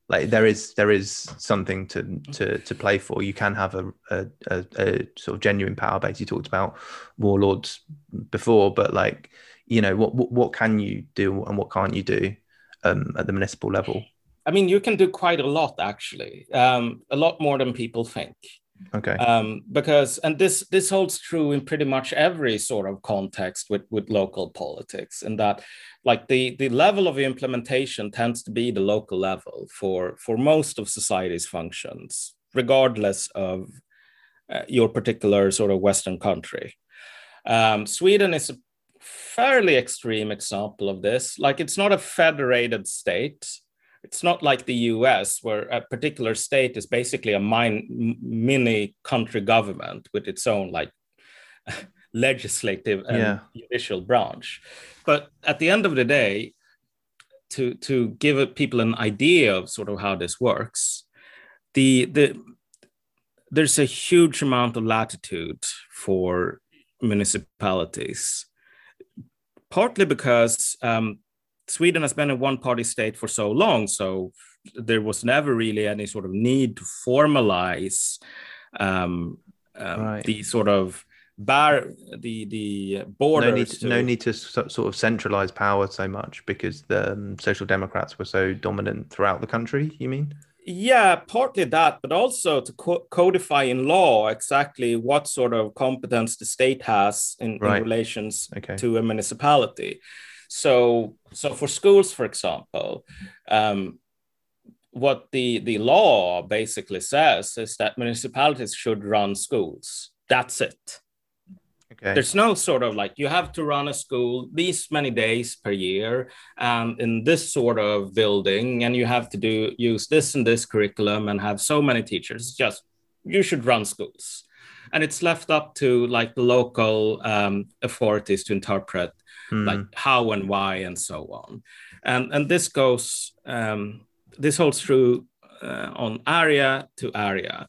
like there is there is something to to to play for you can have a, a, a, a sort of genuine power base you talked about warlords before but like you know what, what what can you do and what can't you do um, at the municipal level? I mean, you can do quite a lot actually, um, a lot more than people think. Okay. Um, because and this this holds true in pretty much every sort of context with with local politics, and that like the the level of implementation tends to be the local level for for most of society's functions, regardless of uh, your particular sort of Western country. Um, Sweden is a fairly extreme example of this. Like it's not a federated state. It's not like the US, where a particular state is basically a min- mini country government with its own like legislative and yeah. judicial branch. But at the end of the day, to to give people an idea of sort of how this works, the the there's a huge amount of latitude for municipalities partly because um, Sweden has been a one party state for so long. So there was never really any sort of need to formalize um, um, right. the sort of bar the the borders. No need, to, no need to sort of centralize power so much because the um, social democrats were so dominant throughout the country. You mean? Yeah, partly that, but also to co- codify in law exactly what sort of competence the state has in, right. in relations okay. to a municipality. So, so for schools, for example, um, what the the law basically says is that municipalities should run schools. That's it. Okay. There's no sort of like you have to run a school these many days per year and in this sort of building, and you have to do use this and this curriculum and have so many teachers. It's just you should run schools, and it's left up to like the local um, authorities to interpret mm. like how and why and so on, and and this goes um, this holds true uh, on area to area.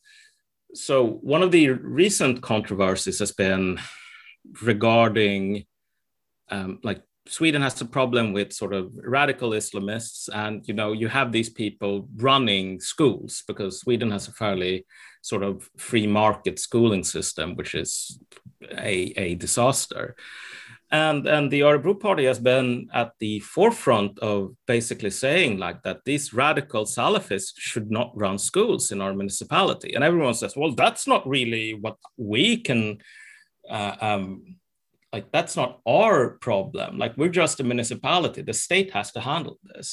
So one of the recent controversies has been regarding um, like Sweden has a problem with sort of radical Islamists, and you know you have these people running schools because Sweden has a fairly sort of free market schooling system, which is a, a disaster. And and the Örebro party has been at the forefront of basically saying like that these radical Salafists should not run schools in our municipality, and everyone says, well, that's not really what we can uh, um, like that's not our problem. Like we're just a municipality. The state has to handle this.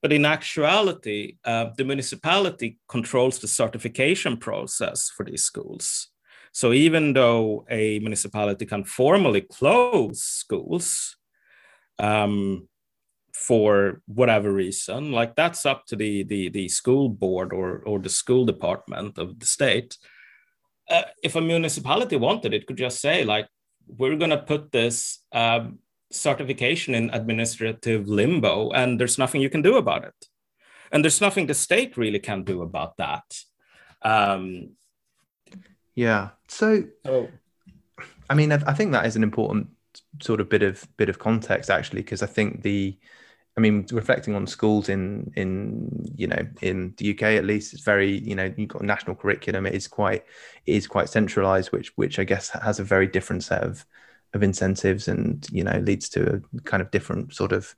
But in actuality uh, the municipality controls the certification process for these schools. So even though a municipality can formally close schools um, for whatever reason, like that's up to the the the school board or or the school department of the state. Uh, if a municipality wanted, it could just say like, we're going to put this um, certification in administrative limbo, and there's nothing you can do about it, and there's nothing the state really can do about that. Um, yeah. So. I mean, I, I think that is an important sort of bit of bit of context actually, because I think the I mean, reflecting on schools in in you know in the UK at least, it's very you know you've got a national curriculum. It is quite it is quite centralised, which which I guess has a very different set of of incentives and you know leads to a kind of different sort of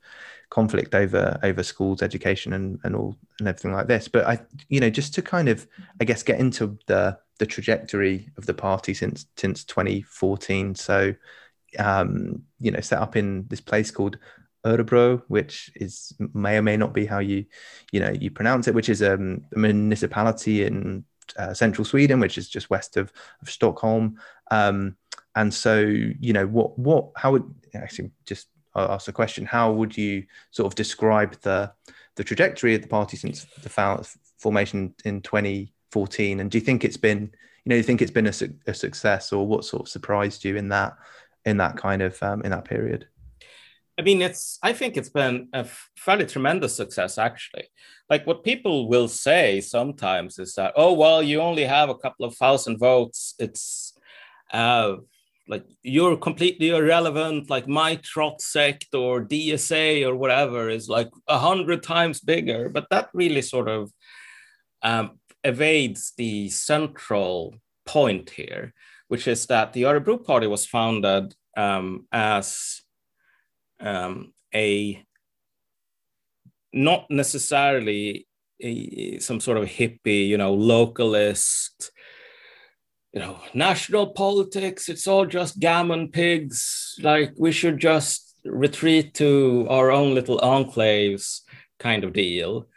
conflict over over schools education and and all and everything like this but i you know just to kind of i guess get into the the trajectory of the party since since 2014 so um you know set up in this place called Örebro, which is may or may not be how you, you know, you pronounce it, which is um, a municipality in uh, central Sweden, which is just west of, of Stockholm. Um, and so, you know, what what how would actually just ask a question: How would you sort of describe the the trajectory of the party since the formation in 2014? And do you think it's been, you know, you think it's been a, su- a success, or what sort of surprised you in that in that kind of um, in that period? I mean, it's. I think it's been a fairly tremendous success, actually. Like what people will say sometimes is that, oh well, you only have a couple of thousand votes. It's uh, like you're completely irrelevant. Like my trot sect or DSA or whatever is like a hundred times bigger. But that really sort of um, evades the central point here, which is that the Örebro Party was founded um, as um, a not necessarily a, some sort of hippie, you know, localist, you know, national politics. It's all just gammon pigs. Like we should just retreat to our own little enclaves, kind of deal.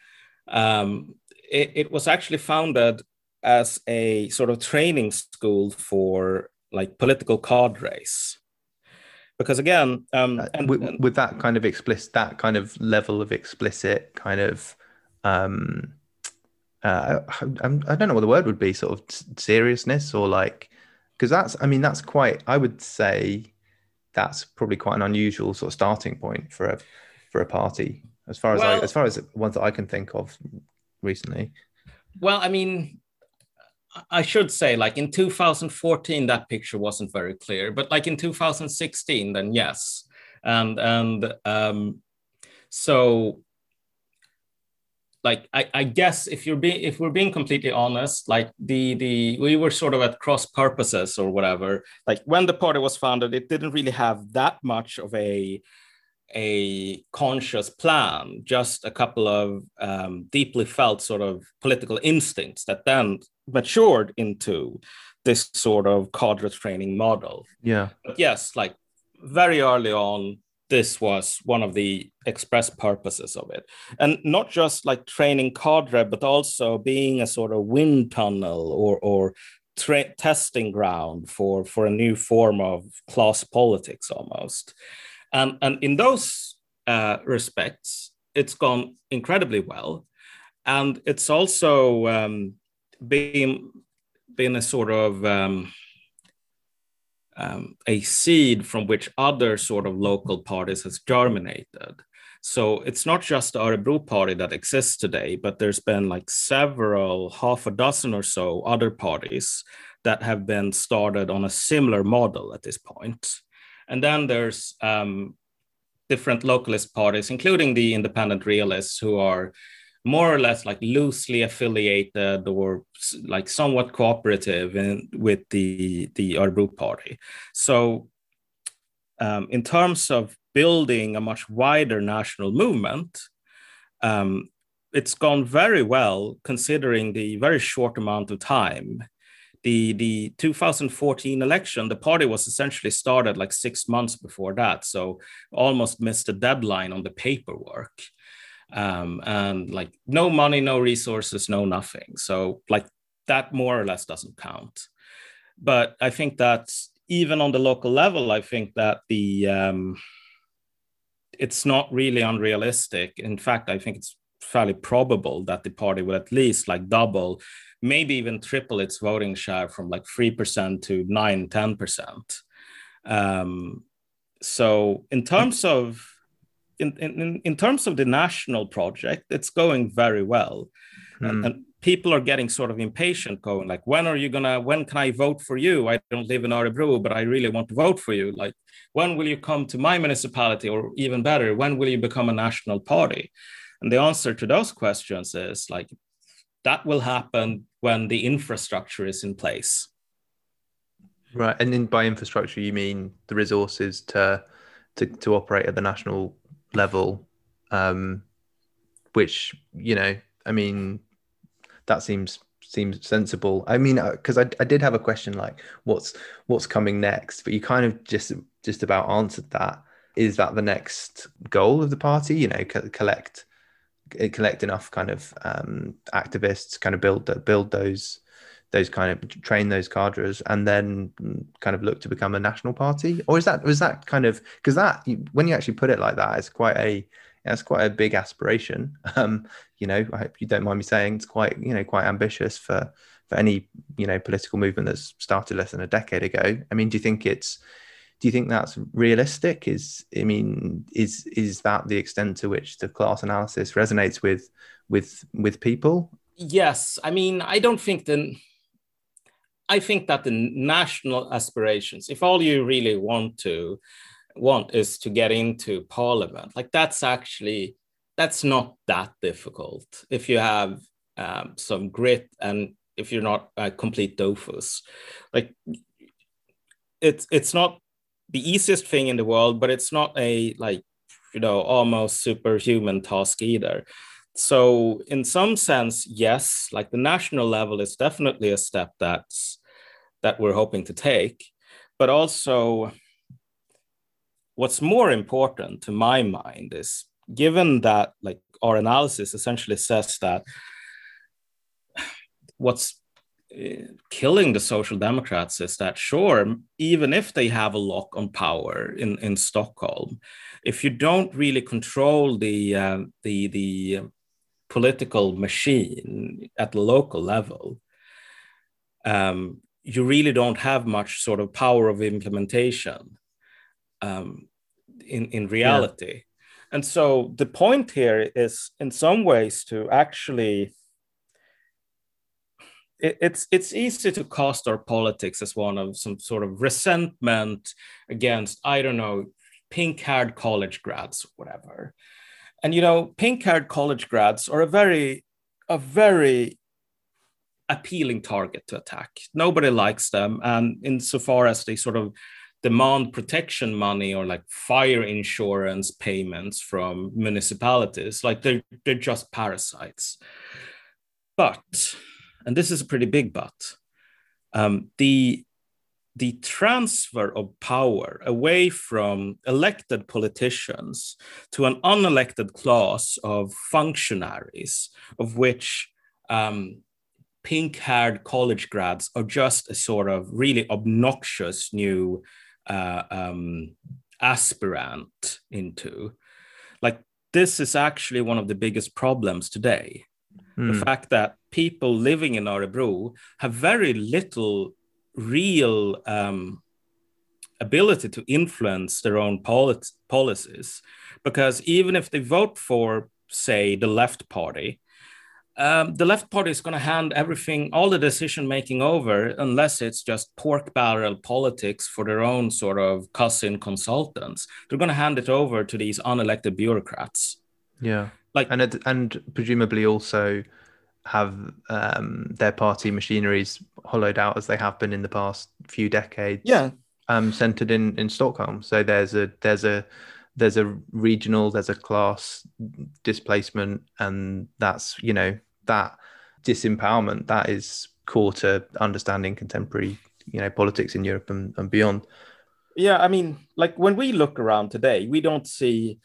Um, it, it was actually founded as a sort of training school for like political cadres because again um, uh, and, with, with, that kind of explicit that kind of level of explicit kind of um uh, I, I, don't know what the word would be sort of seriousness or like because that's i mean that's quite i would say that's probably quite an unusual sort of starting point for a for a party as far as well, I, as far as ones that i can think of recently. Well i mean I should say, like in 2014, that picture wasn't very clear, but like in 2016, then yes, and and um, so like I, I guess if you're being if we're being completely honest, like the the we were sort of at cross purposes or whatever. Like when the party was founded, it didn't really have that much of a a conscious plan, just a couple of um, deeply felt sort of political instincts that then matured into this sort of cadre training model. Yeah. But yes, like very early on, this was one of the express purposes of it. And not just like training cadre, but also being a sort of wind tunnel or, or tra- testing ground for, for a new form of class politics almost. And, and in those uh, respects, it's gone incredibly well. And it's also um, been been a sort of um, um, a seed from which other sort of local parties has germinated. So it's not just the Örebro party that exists today, but there's been like several, half a dozen or so other parties that have been started on a similar model at this point. And then there's um, different localist parties, including the independent realists who are more or less like loosely affiliated or like somewhat cooperative in, with the the Örebro party. So um, in terms of building a much wider national movement, um, it's gone very well considering the very short amount of time. The, the 2014 election, the party was essentially started like six months before that, so almost missed the deadline on the paperwork um, and like no money, no resources, no nothing. So like that more or less doesn't count. But I think that even on the local level, I think that the um, it's not really unrealistic. In fact, I think it's fairly probable that the party will at least like double, maybe even triple its voting share from like 3% to 9, 10%. Um, so in terms of in, in, in terms of the national project, it's going very well. Mm. And, and, people are getting sort of impatient, going like, when are you gonna, when can I vote for you? I don't live in Örebro, but I really want to vote for you. Like, when will you come to my municipality? Or even better, when will you become a national party? And the answer to those questions is like, that will happen when the infrastructure is in place. Right. And then by infrastructure, you mean the resources to, to, to operate at the national level, um, which, you know, I mean, that seems seems sensible. I mean, because uh, I, I did have a question like, what's what's coming next? But you kind of just just about answered that. Is that the next goal of the party? You know, co- collect collect enough kind of um, activists, kind of build build those those kind of train those cadres and then kind of look to become a national party? Or is that was that kind of because that when you actually put it like that it's quite a that's quite a big aspiration. Um you know i hope you don't mind me saying it's quite you know quite ambitious for for any you know political movement that's started less than a decade ago. I mean do you think it's do you think that's realistic? Is i mean is is that the extent to which the class analysis resonates with with with people? Yes. I mean i don't think the I think that the national aspirations, if all you really want to want is to get into parliament, like that's actually that's not that difficult if you have um, some grit and if you're not a complete doofus. Like it's it's not the easiest thing in the world, but it's not a like you know almost superhuman task either so in some sense yes like the national level is definitely a step that's that we're hoping to take. But also what's more important to my mind is given that like our analysis essentially says that what's uh, killing the social democrats is that sure even if they have a lock on power in in stockholm if you don't really control the uh, the the political machine at the local level, um, you really don't have much sort of power of implementation um, in, in reality. Yeah. And so the point here is, in some ways, to actually it, it's it's easy to cast our politics as one of some sort of resentment against I don't know pink-haired college grads or whatever. And you know, pink-haired college grads are a very, a very appealing target to attack. Nobody likes them, and insofar as they sort of demand protection money or like fire insurance payments from municipalities, like they're they're just parasites. But, and this is a pretty big but, um, the the transfer of power away from elected politicians to an unelected class of functionaries, of which um, pink haired college grads are just a sort of really obnoxious new uh, um, aspirant into. Like, this is actually one of the biggest problems today. Mm. The hmm. fact that people living in Örebro have very little real um, ability to influence their own polit- policies. Because even if they vote for, say, the left party, um, the left party is going to hand everything, all the decision making over, unless it's just pork barrel politics for their own sort of cousin consultants. They're going to hand it over to these unelected bureaucrats. Yeah, like and it, and presumably also have um, their party machineries hollowed out as they have been in the past few decades. Yeah, um, centered in in Stockholm. So there's a there's a there's a regional, there's a class displacement, and that's you know that disempowerment that is core to understanding contemporary you know politics in Europe and, and beyond. Yeah, I mean, like when we look around today, we don't see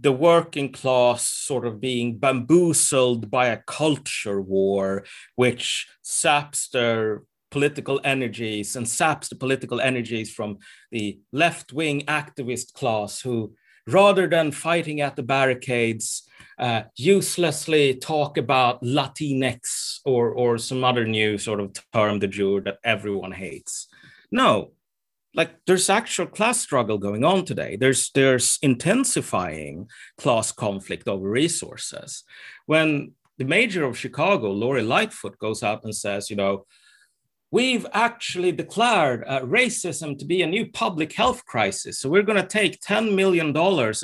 the working class sort of being bamboozled by a culture war, which saps their political energies and saps the political energies from the left wing activist class who rather than fighting at the barricades, uh, uselessly talk about Latinx or, or some other new sort of term de jure that everyone hates. No, like there's actual class struggle going on today. There's there's intensifying class conflict over resources. When the mayor of Chicago, Lori Lightfoot, goes out and says, you know, we've actually declared uh, racism to be a new public health crisis. So we're going to take $10 million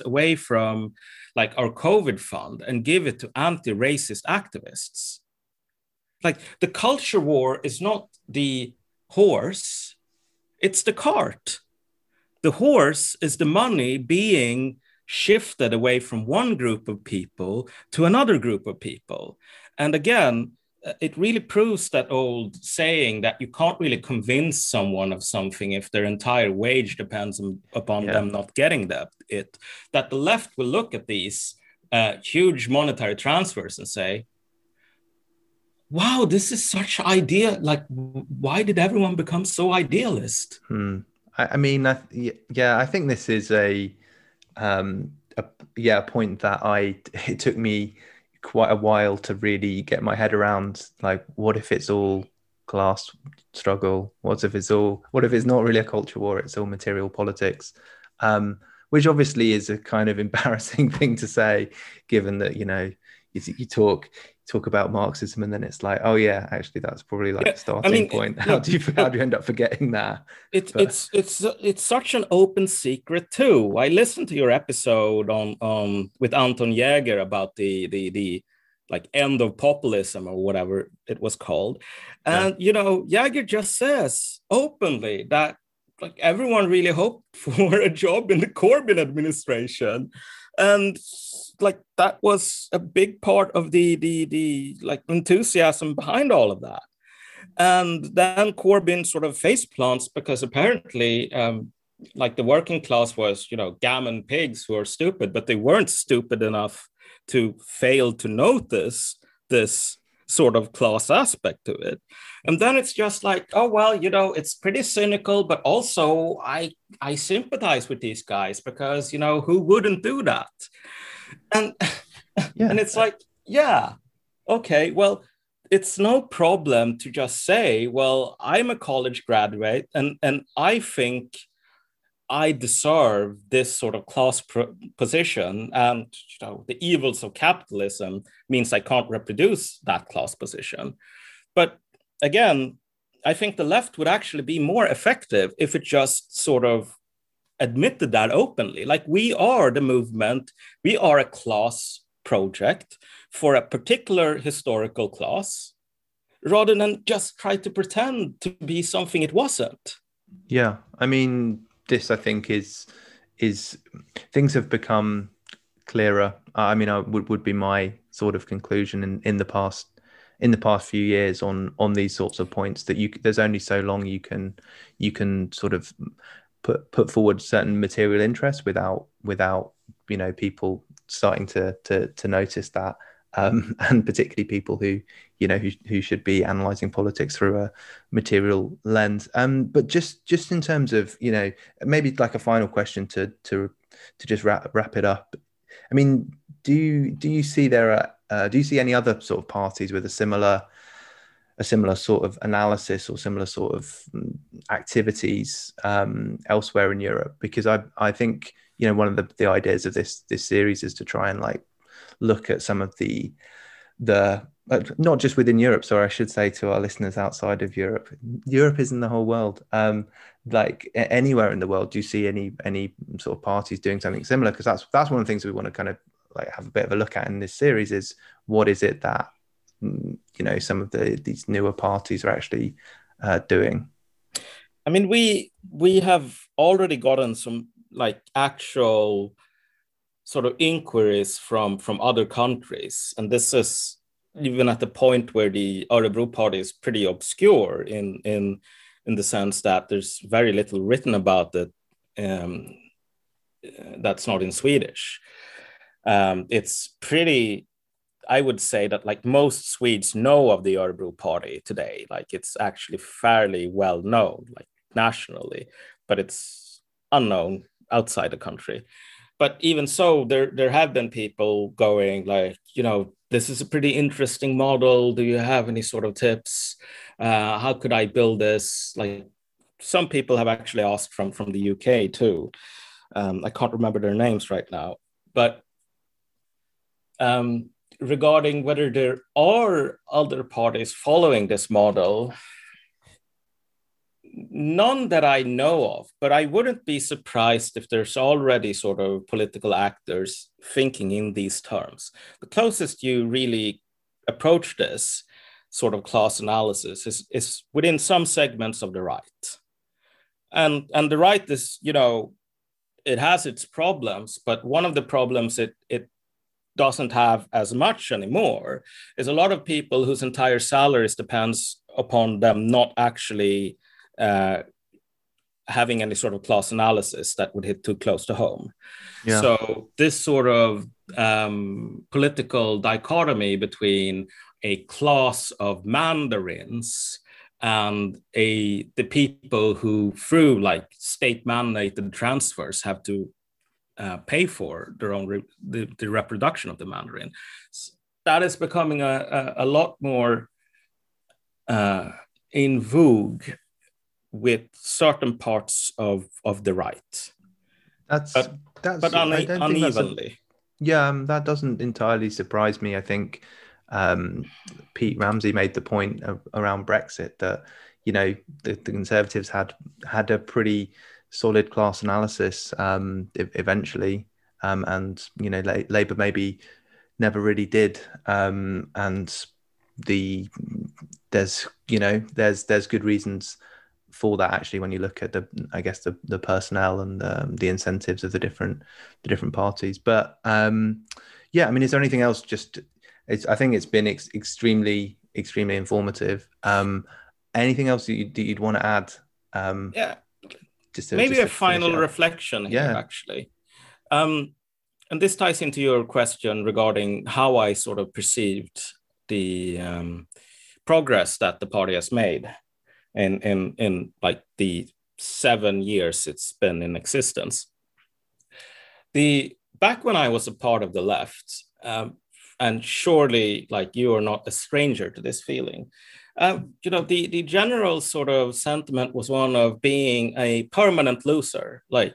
away from like our COVID fund and give it to anti-racist activists. Like the culture war is not the horse, it's the cart. The horse is the money being shifted away from one group of people to another group of people. And again, it really proves that old saying that you can't really convince someone of something if their entire wage depends on, upon yeah. them not getting that it that the left will look at these uh, huge monetary transfers and say wow this is such idea like why did everyone become so idealist? Hmm. I, I, mean I, yeah i think this is a um a, yeah a point that i it took me quite a while to really get my head around like what if it's all class struggle? What if it's all what if it's not really a culture war it's all material politics? Um, which obviously is a kind of embarrassing thing to say given that you know you, you talk talk about Marxism and then it's like, oh yeah, actually that's probably like yeah, the starting I mean, point. How do you how do you end up forgetting that? It's but... it's it's it's such an open secret too. I listened to your episode on um with Anton Jäger about the the the like end of populism or whatever it was called. And yeah. you know, Jäger just says openly that like everyone really hoped for a job in the Corbyn administration. And like that was a big part of the the the like enthusiasm behind all of that. And then Corbyn sort of face plants because apparently um, like the working class was, you know, gammon pigs who are stupid, but they weren't stupid enough to fail to notice this sort of class aspect to it. And then it's just like, oh well, you know, it's pretty cynical, but also I I sympathize with these guys because you know who wouldn't do that? And yeah. and it's like, yeah, okay, well, it's no problem to just say, well, I'm a college graduate and and I think I deserve this sort of class position, and you know the evils of capitalism means I can't reproduce that class position. But again, I think the left would actually be more effective if it just sort of admitted that openly. Like we are the movement, we are a class project for a particular historical class, rather than just try to pretend to be something it wasn't. Yeah, I mean, this I think is is things have become clearer. I mean, I would would be my sort of conclusion in in the past in the past few years on on these sorts of points that you there's only so long you can you can sort of put put forward certain material interests without without you know people starting to to to notice that. Um, and particularly people who you know who, who should be analyzing politics through a material lens. Um, but just just in terms of you know maybe like a final question to to to just wrap wrap it up. I mean do you do you see there are uh, do you see any other sort of parties with a similar a similar sort of analysis or similar sort of mm, activities um, elsewhere in Europe because I I think you know one of the, the ideas of this this series is to try and like look at some of the the uh, not just within Europe, so I should say to our listeners outside of Europe, Europe isn't the whole world. Um, like anywhere in the world, do you see any any sort of parties doing something similar? Because that's that's one of the things we want to kind of like have a bit of a look at in this series is what is it that mm, you know some of the these newer parties are actually uh, doing. I mean, we we have already gotten some like actual sort of inquiries from from other countries and this is even at the point where the Örebro party is pretty obscure in in in the sense that there's very little written about it um, that's not in Swedish. Um, it's pretty. I would say that like most Swedes know of the Örebro party today. Like it's actually fairly well known, like nationally, but it's unknown outside the country. but even so, there there have been people going like, you know, this is a pretty interesting model. Do you have any sort of tips? Uh, how could I build this? Like some people have actually asked from from the UK too. Um, I can't remember their names right now, but um, regarding whether there are other parties following this model, none that I know of, but I wouldn't be surprised if there's already sort of political actors thinking in these terms. The closest you really approach this sort of class analysis is, is within some segments of the right. And, and the right is, you know, it has its problems, but one of the problems it, it doesn't have as much anymore is a lot of people whose entire salaries depends upon them not actually uh, having any sort of class analysis that would hit too close to home. Yeah. So this sort of um, political dichotomy between a class of mandarins and a the people who through like state mandated transfers have to uh, pay for their own re- the, the, reproduction of the mandarin that is becoming a, a, a lot more uh, in vogue with certain parts of of the right. That's but, that's but une- unevenly. A, yeah, um, that doesn't entirely surprise me. I think um, Pete Ramsay made the point of, around Brexit that you know the, the, Conservatives had had a pretty solid class analysis um, eventually, um, and you know La- Labour maybe never really did, um, and the there's you know there's there's good reasons for that actually when you look at the i guess the, the personnel and um, the incentives of the different the different parties. But um yeah i mean is there anything else? Just it's i think it's been ex- extremely extremely informative. Um anything else that you'd, that you'd want to add? Um yeah just to, maybe just a final reflection here yeah. actually um and this ties into your question regarding how i sort of perceived the um, progress that the party has made in in in like the seven years it's been in existence. The back when I was a part of the left, um, and surely like you are not a stranger to this feeling. Um, you know, the the general sort of sentiment was one of being a permanent loser. Like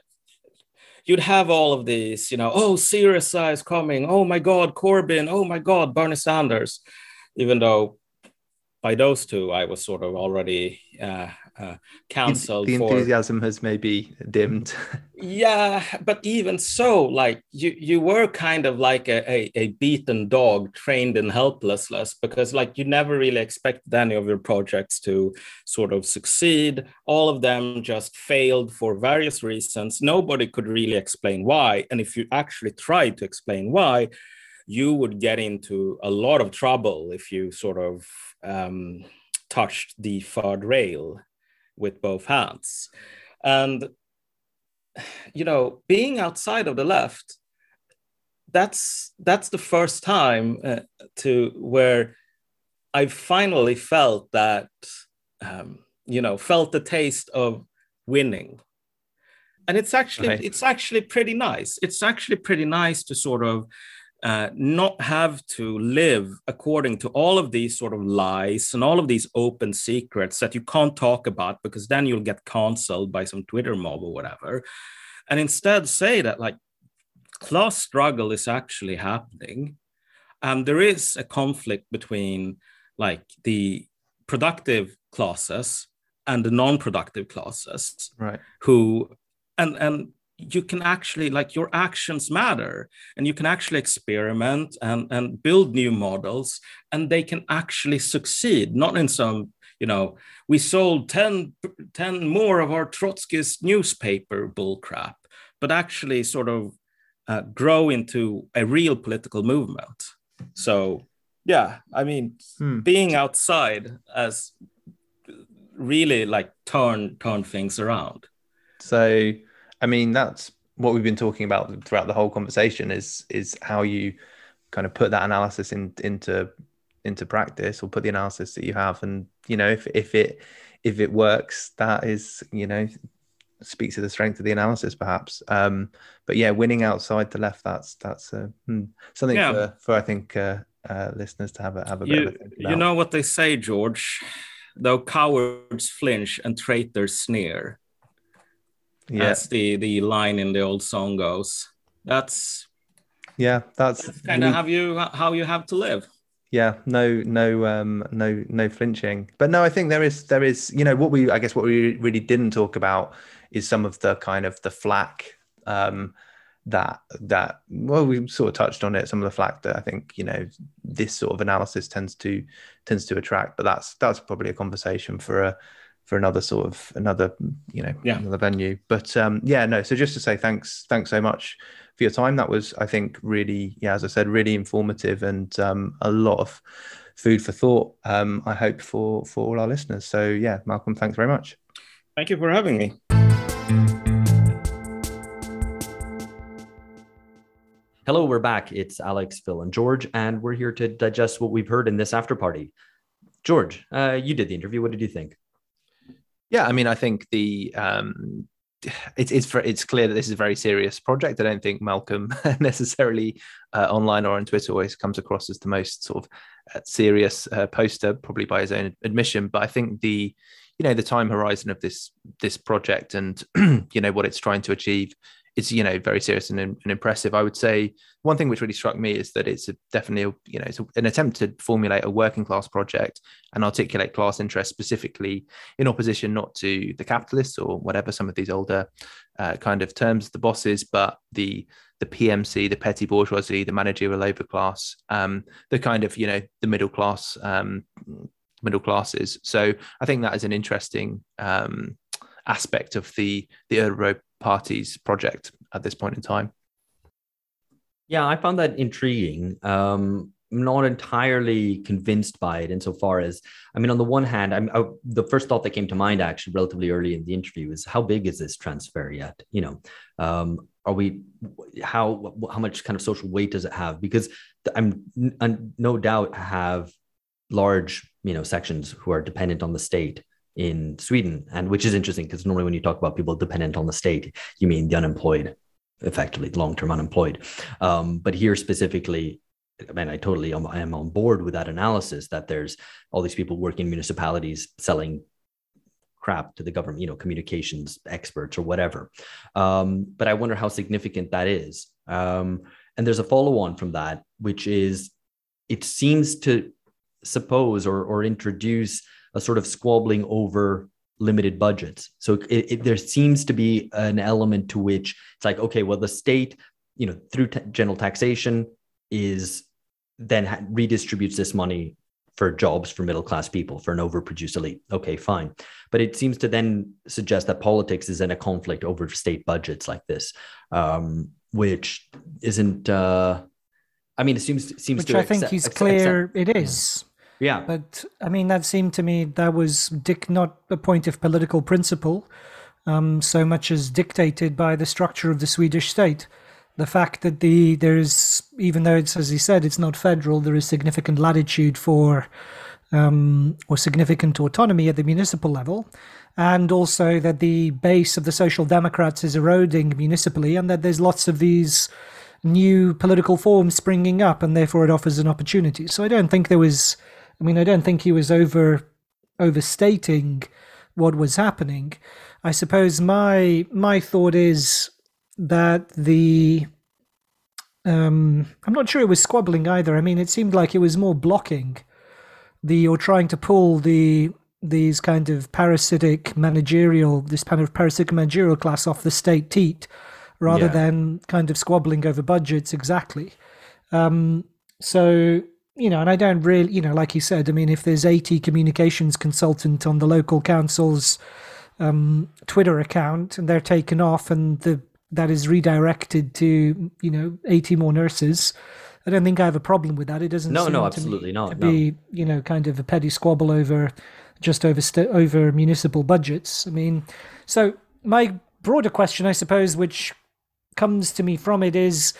you'd have all of these, you know, oh, Syriza is coming. Oh my God, Corbyn. Oh my God, Bernie Sanders. Even though by those two, I was sort of already uh, uh, counseled. The enthusiasm for... has maybe dimmed. yeah, but even so, like you, you were kind of like a, a, a, beaten dog trained in helplessness because, like, you never really expected any of your projects to sort of succeed. All of them just failed for various reasons. Nobody could really explain why, and if you actually tried to explain why, you would get into a lot of trouble if you sort of um, touched the third rail with both hands. And, you know, being outside of the left, that's that's the first time uh, to where I finally felt that, um, you know, felt the taste of winning. And it's actually right. it's actually pretty nice. It's actually pretty nice to sort of uh, not have to live according to all of these sort of lies and all of these open secrets that you can't talk about because then you'll get canceled by some Twitter mob or whatever. And instead say that like class struggle is actually happening. And there is a conflict between like the productive classes and the non-productive classes right who and and you can actually like your actions matter and you can actually experiment and, and build new models and they can actually succeed. Not in some you know we sold 10, 10 more of our trotskyist newspaper bullcrap but actually sort of uh, grow into a real political movement. So yeah i mean hmm. being outside as really like turn turn things around. So I mean, that's what we've been talking about throughout the whole conversation is is how you kind of put that analysis in, into into practice or put the analysis that you have and you know if if it if it works that is you know speaks to the strength of the analysis, perhaps. Um, but yeah, winning outside the left, that's that's uh, hmm, something yeah. for, for I think uh, uh, listeners to have a have a you, You know what they say, George? Though cowards flinch and traitors sneer. Yeah. That's the the line in the old song goes. That's yeah, that's, that's kind of how you how you have to live yeah no no um no no flinching but no i think there is there is you know what we i guess what we really didn't talk about is some of the kind of the flack um that that well we sort of touched on it some of the flack that i think you know this sort of analysis tends to tends to attract but that's that's probably a conversation for a for another sort of another you know yeah. another venue but um yeah no so just to say thanks thanks so much for your time that was i think really yeah as i said really informative and um a lot of food for thought um i hope for for all our listeners so yeah malcolm thanks very much thank you for having me Hello, we're back. It's Alex, Phil, and George, and we're here to digest what we've heard in this after party. George, uh, you did the interview. What did you think? Yeah, I mean, I think the um, it's it's it's clear that this is a very serious project. I don't think Malcolm necessarily uh, online or on Twitter always comes across as the most sort of uh, serious uh, poster, probably by his own admission. But I think the you know the time horizon of this this project and you know what it's trying to achieve is you know very serious and, and, impressive. I would say one thing which really struck me is that it's a, definitely a, you know it's a, an attempt to formulate a working class project and articulate class interests specifically in opposition not to the capitalists or whatever some of these older uh, kind of terms the bosses, but the the PMC, the petty bourgeoisie, the managerial overclass, um, the kind of you know the middle class um, middle classes. So I think that is an interesting um, aspect of the the Örebro Party's project at this point in time. Yeah, I found that intriguing. Um, I'm not entirely convinced by it insofar as, I mean, on the one hand, I'm I, the first thought that came to mind actually relatively early in the interview is how big is this transfer yet? You know, um, are we how how much kind of social weight does it have? Because I'm, I'm no doubt have large you know sections who are dependent on the state in Sweden, and which is interesting because normally when you talk about people dependent on the state, you mean the unemployed, effectively long-term unemployed. Um, but here specifically, I mean, I totally am, I am on board with that analysis that there's all these people working in municipalities selling crap to the government, you know, communications experts or whatever. Um, but I wonder how significant that is. Um, and there's a follow-on from that, which is it seems to suppose or, or introduce a sort of squabbling over limited budgets. So it, it, there seems to be an element to which it's like, okay, well, the state, you know, through t- general taxation is then ha- redistributes this money for jobs for middle class people for an overproduced elite. Okay, fine. But it seems to then suggest that politics is in a conflict over state budgets like this, um, which isn't. Uh, I mean, it seems seems which to. I think accept, he's accept, clear accept, it is. Yeah. But I mean, that seemed to me that was dic- not a point of political principle um, so much as dictated by the structure of the Swedish state. The fact that the there is, even though it's as he said, it's not federal, there is significant latitude for um, or significant autonomy at the municipal level, and also that the base of the Social Democrats is eroding municipally, and that there's lots of these new political forms springing up, and therefore it offers an opportunity. So I don't think there was I mean, I don't think he was over overstating what was happening. I suppose my my thought is that the um, I'm not sure it was squabbling either. I mean, it seemed like it was more blocking the or trying to pull the these kind of parasitic managerial this kind of parasitic managerial class off the state teat rather yeah. than kind of squabbling over budgets exactly. Um, so you know, and I don't really, you know, like you said, I mean, if there's 80 communications consultant on the local council's um, Twitter account and they're taken off and the that is redirected to, you know, 80 more nurses, I don't think I have a problem with that. It doesn't no, no, absolutely not. To be, you know, kind of a petty squabble over just over st- over municipal budgets. I mean, so my broader question, I suppose, which comes to me from it is,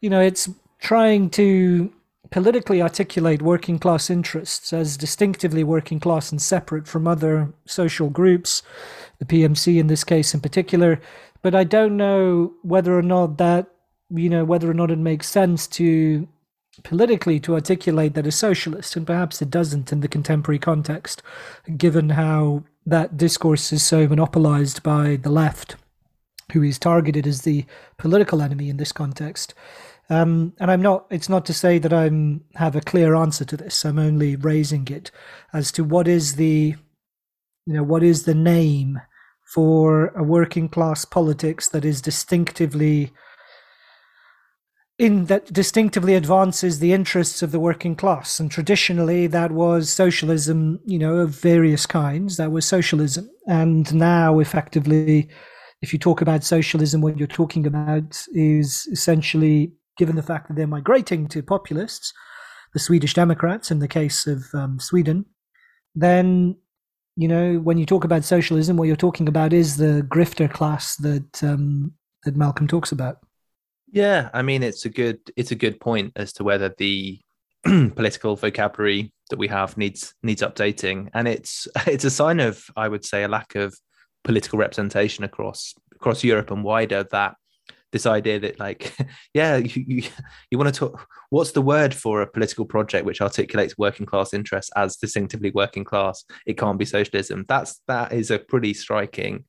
you know, it's trying to politically articulate working class interests as distinctively working class and separate from other social groups, the PMC in this case in particular. But I don't know whether or not that, you know, whether or not it makes sense to politically to articulate that as socialist, and perhaps it doesn't in the contemporary context, given how that discourse is so monopolized by the left, who is targeted as the political enemy in this context. Um, and I'm not. It's not to say that I'm have a clear answer to this. I'm only raising it as to what is the, you know, what is the name for a working class politics that is distinctively in that distinctively advances the interests of the working class. And traditionally, that was socialism, you know, of various kinds. That was socialism. And now, effectively, if you talk about socialism, what you're talking about is essentially, given the fact that they're migrating to populists, the Swedish Democrats in the case of um, Sweden, then you know when you talk about socialism, what you're talking about is the grifter class that um, that Malcolm talks about. Yeah, I mean it's a good it's a good point as to whether the political vocabulary that we have needs needs updating, and it's it's a sign of I would say a lack of political representation across across Europe and wider that this idea that like yeah you, you, you want to talk what's the word for a political project which articulates working class interests as distinctively working class? It can't be socialism. That's that is a pretty striking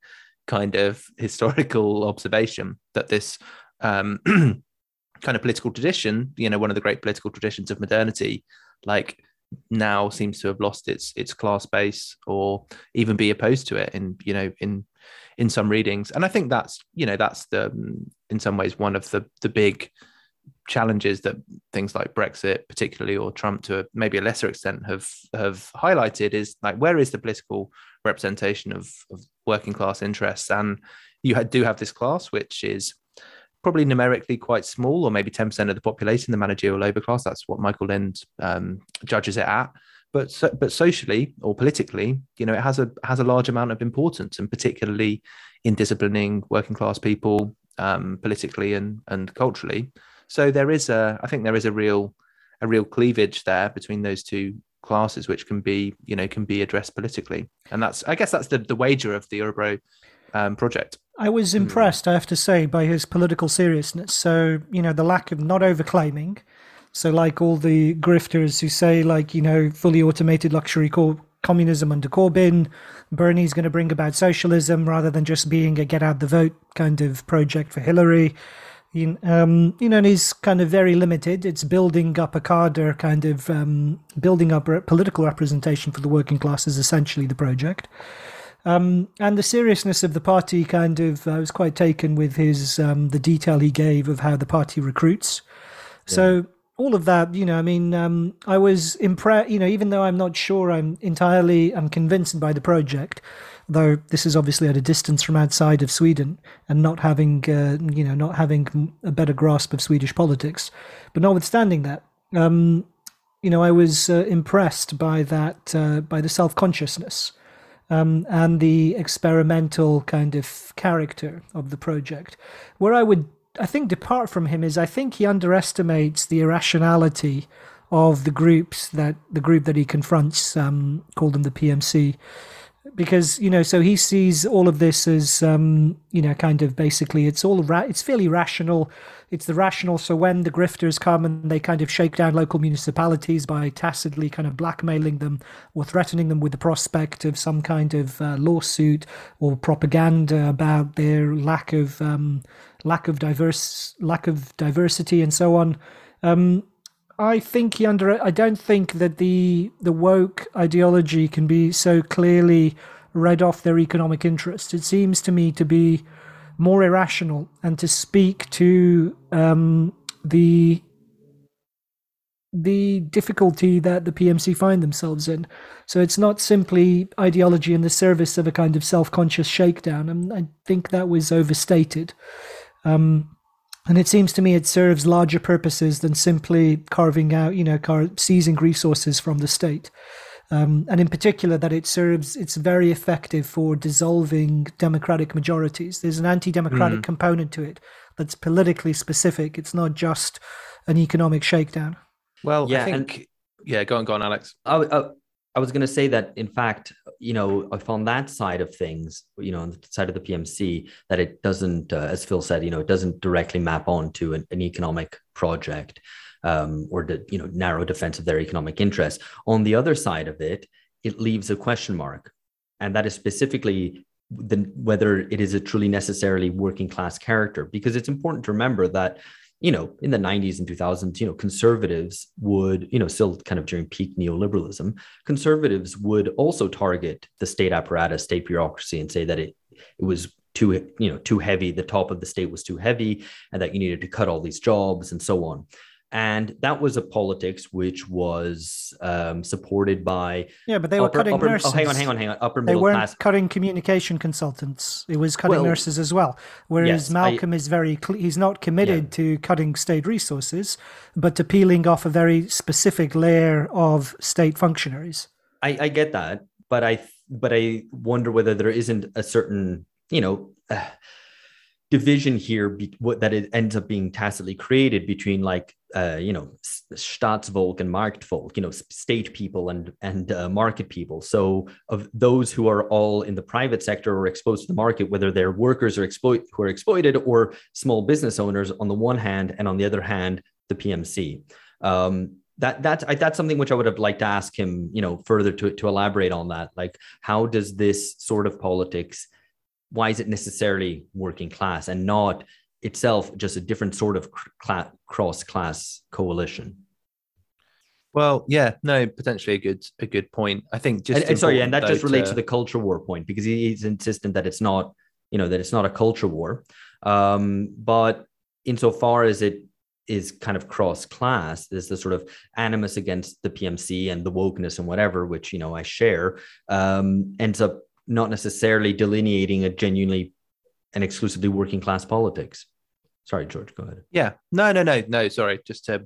kind of historical observation that this um, kind of political tradition, you know, one of the great political traditions of modernity, like now seems to have lost its its class base or even be opposed to it in you know in in some readings. And i think that's you know that's the mm, in some ways one of the the big challenges that things like brexit particularly or trump to maybe a lesser extent have have highlighted is like where is the political representation of, of working class interests? And you do have this class which is probably numerically quite small, or maybe 10% of the population, the managerial labour class. That's what Michael Lind um, judges it at. But so, but socially or politically, you know, it has a has a large amount of importance, and particularly in disciplining working class people um, politically and and culturally. So there is a, I think there is a real a real cleavage there between those two classes, which can be you know can be addressed politically, and that's I guess that's the the wager of the Örebro um, project. I was hmm. impressed, I have to say, by his political seriousness. So, you know, the lack of not overclaiming. So, like all the grifters who say, like, you know, fully automated luxury co- communism under Corbyn, Bernie's going to bring about socialism rather than just being a get out the vote kind of project for Hillary. You, um, you know, and he's kind of very limited. It's building up a cadre, kind of um, building up a political representation for the working class is essentially the project. Um, and the seriousness of the party kind of, I was quite taken with his, um, the detail he gave of how the party recruits. Yeah. So all of that, you know, I mean, um, I was impressed, you know, even though I'm not sure I'm entirely, I'm convinced by the project, though this is obviously at a distance from outside of Sweden and not having, uh, you know, not having a better grasp of Swedish politics. But notwithstanding that, um, you know, I was uh, impressed by that, uh, by the self consciousness um, and the experimental kind of character of the project. Where I would, I think, depart from him is I think he underestimates the irrationality of the groups that the group that he confronts, um, them the PMC, because you know so he sees all of this as um, you know kind of basically it's all ra- it's fairly rational. It's the rational so when the grifters come and they kind of shake down local municipalities by tacitly kind of blackmailing them or threatening them with the prospect of some kind of uh, lawsuit or propaganda about their lack of um, lack of diverse lack of diversity and so on um, I think he under. I don't think that the the woke ideology can be so clearly read off their economic interests. It seems to me to be more irrational and to speak to um, the the difficulty that the PMC find themselves in. So it's not simply ideology in the service of a kind of self-conscious shakedown, and I think that was overstated. Um, and it seems to me it serves larger purposes than simply carving out, you know, car- seizing resources from the state. Um, and in particular, that it serves, it's very effective for dissolving democratic majorities. There's an anti democratic mm. component to it that's politically specific. It's not just an economic shakedown. Well, yeah, I think. And, yeah, go on, go on, Alex. I, I, I was going to say that, in fact, you know, if on that side of things, you know, on the side of the PMC, that it doesn't, uh, as Phil said, you know, it doesn't directly map onto an, an economic project um, or the, you know, narrow defense of their economic interests. On the other side of it, it leaves a question mark, and that is specifically the, whether it is a truly necessarily working class character, because it's important to remember that you know, in the 90s and 2000s, you know, conservatives would, you know, still kind of during peak neoliberalism, conservatives would also target the state apparatus, state bureaucracy, and say that it it was too, you know, too heavy. The top of the state was too heavy, and that you needed to cut all these jobs and so on and that was a politics which was um, supported by yeah, but they were cutting upper, nurses. Oh, hang on, hang on, hang on. Upper they weren't class. cutting communication consultants. It was cutting well, nurses as well. Whereas yes, Malcolm I, is very cl- he's not committed yeah. to cutting state resources, but to peeling off a very specific layer of state functionaries. I, I get that, but I but I wonder whether there isn't a certain you know. Uh, division here be, what, that it ends up being tacitly created between like uh, you know Staatsvolk and Marktvolk, you know state people and and uh, market people. So of those who are all in the private sector or exposed to the market, whether they're workers or exploit who are exploited or small business owners on the one hand, and on the other hand, the PMC. Um, that that I, that's something which I would have liked to ask him, you know, further to to elaborate on that. Like, how does this sort of politics why is it necessarily working class and not itself just a different sort of cl- cross class coalition? Well, yeah, no, potentially a good a good point. I think just and, and sorry, and that just relates to... to... the culture war point because he's insistent that it's not, you know, that it's not a culture war. Um, but insofar as it is kind of cross class, there's the sort of animus against the PMC and the wokeness and whatever, which you know I share, um, ends up not necessarily delineating a genuinely and exclusively working class politics. Sorry, George, go ahead. Yeah, no, no, no, no. Sorry, just to,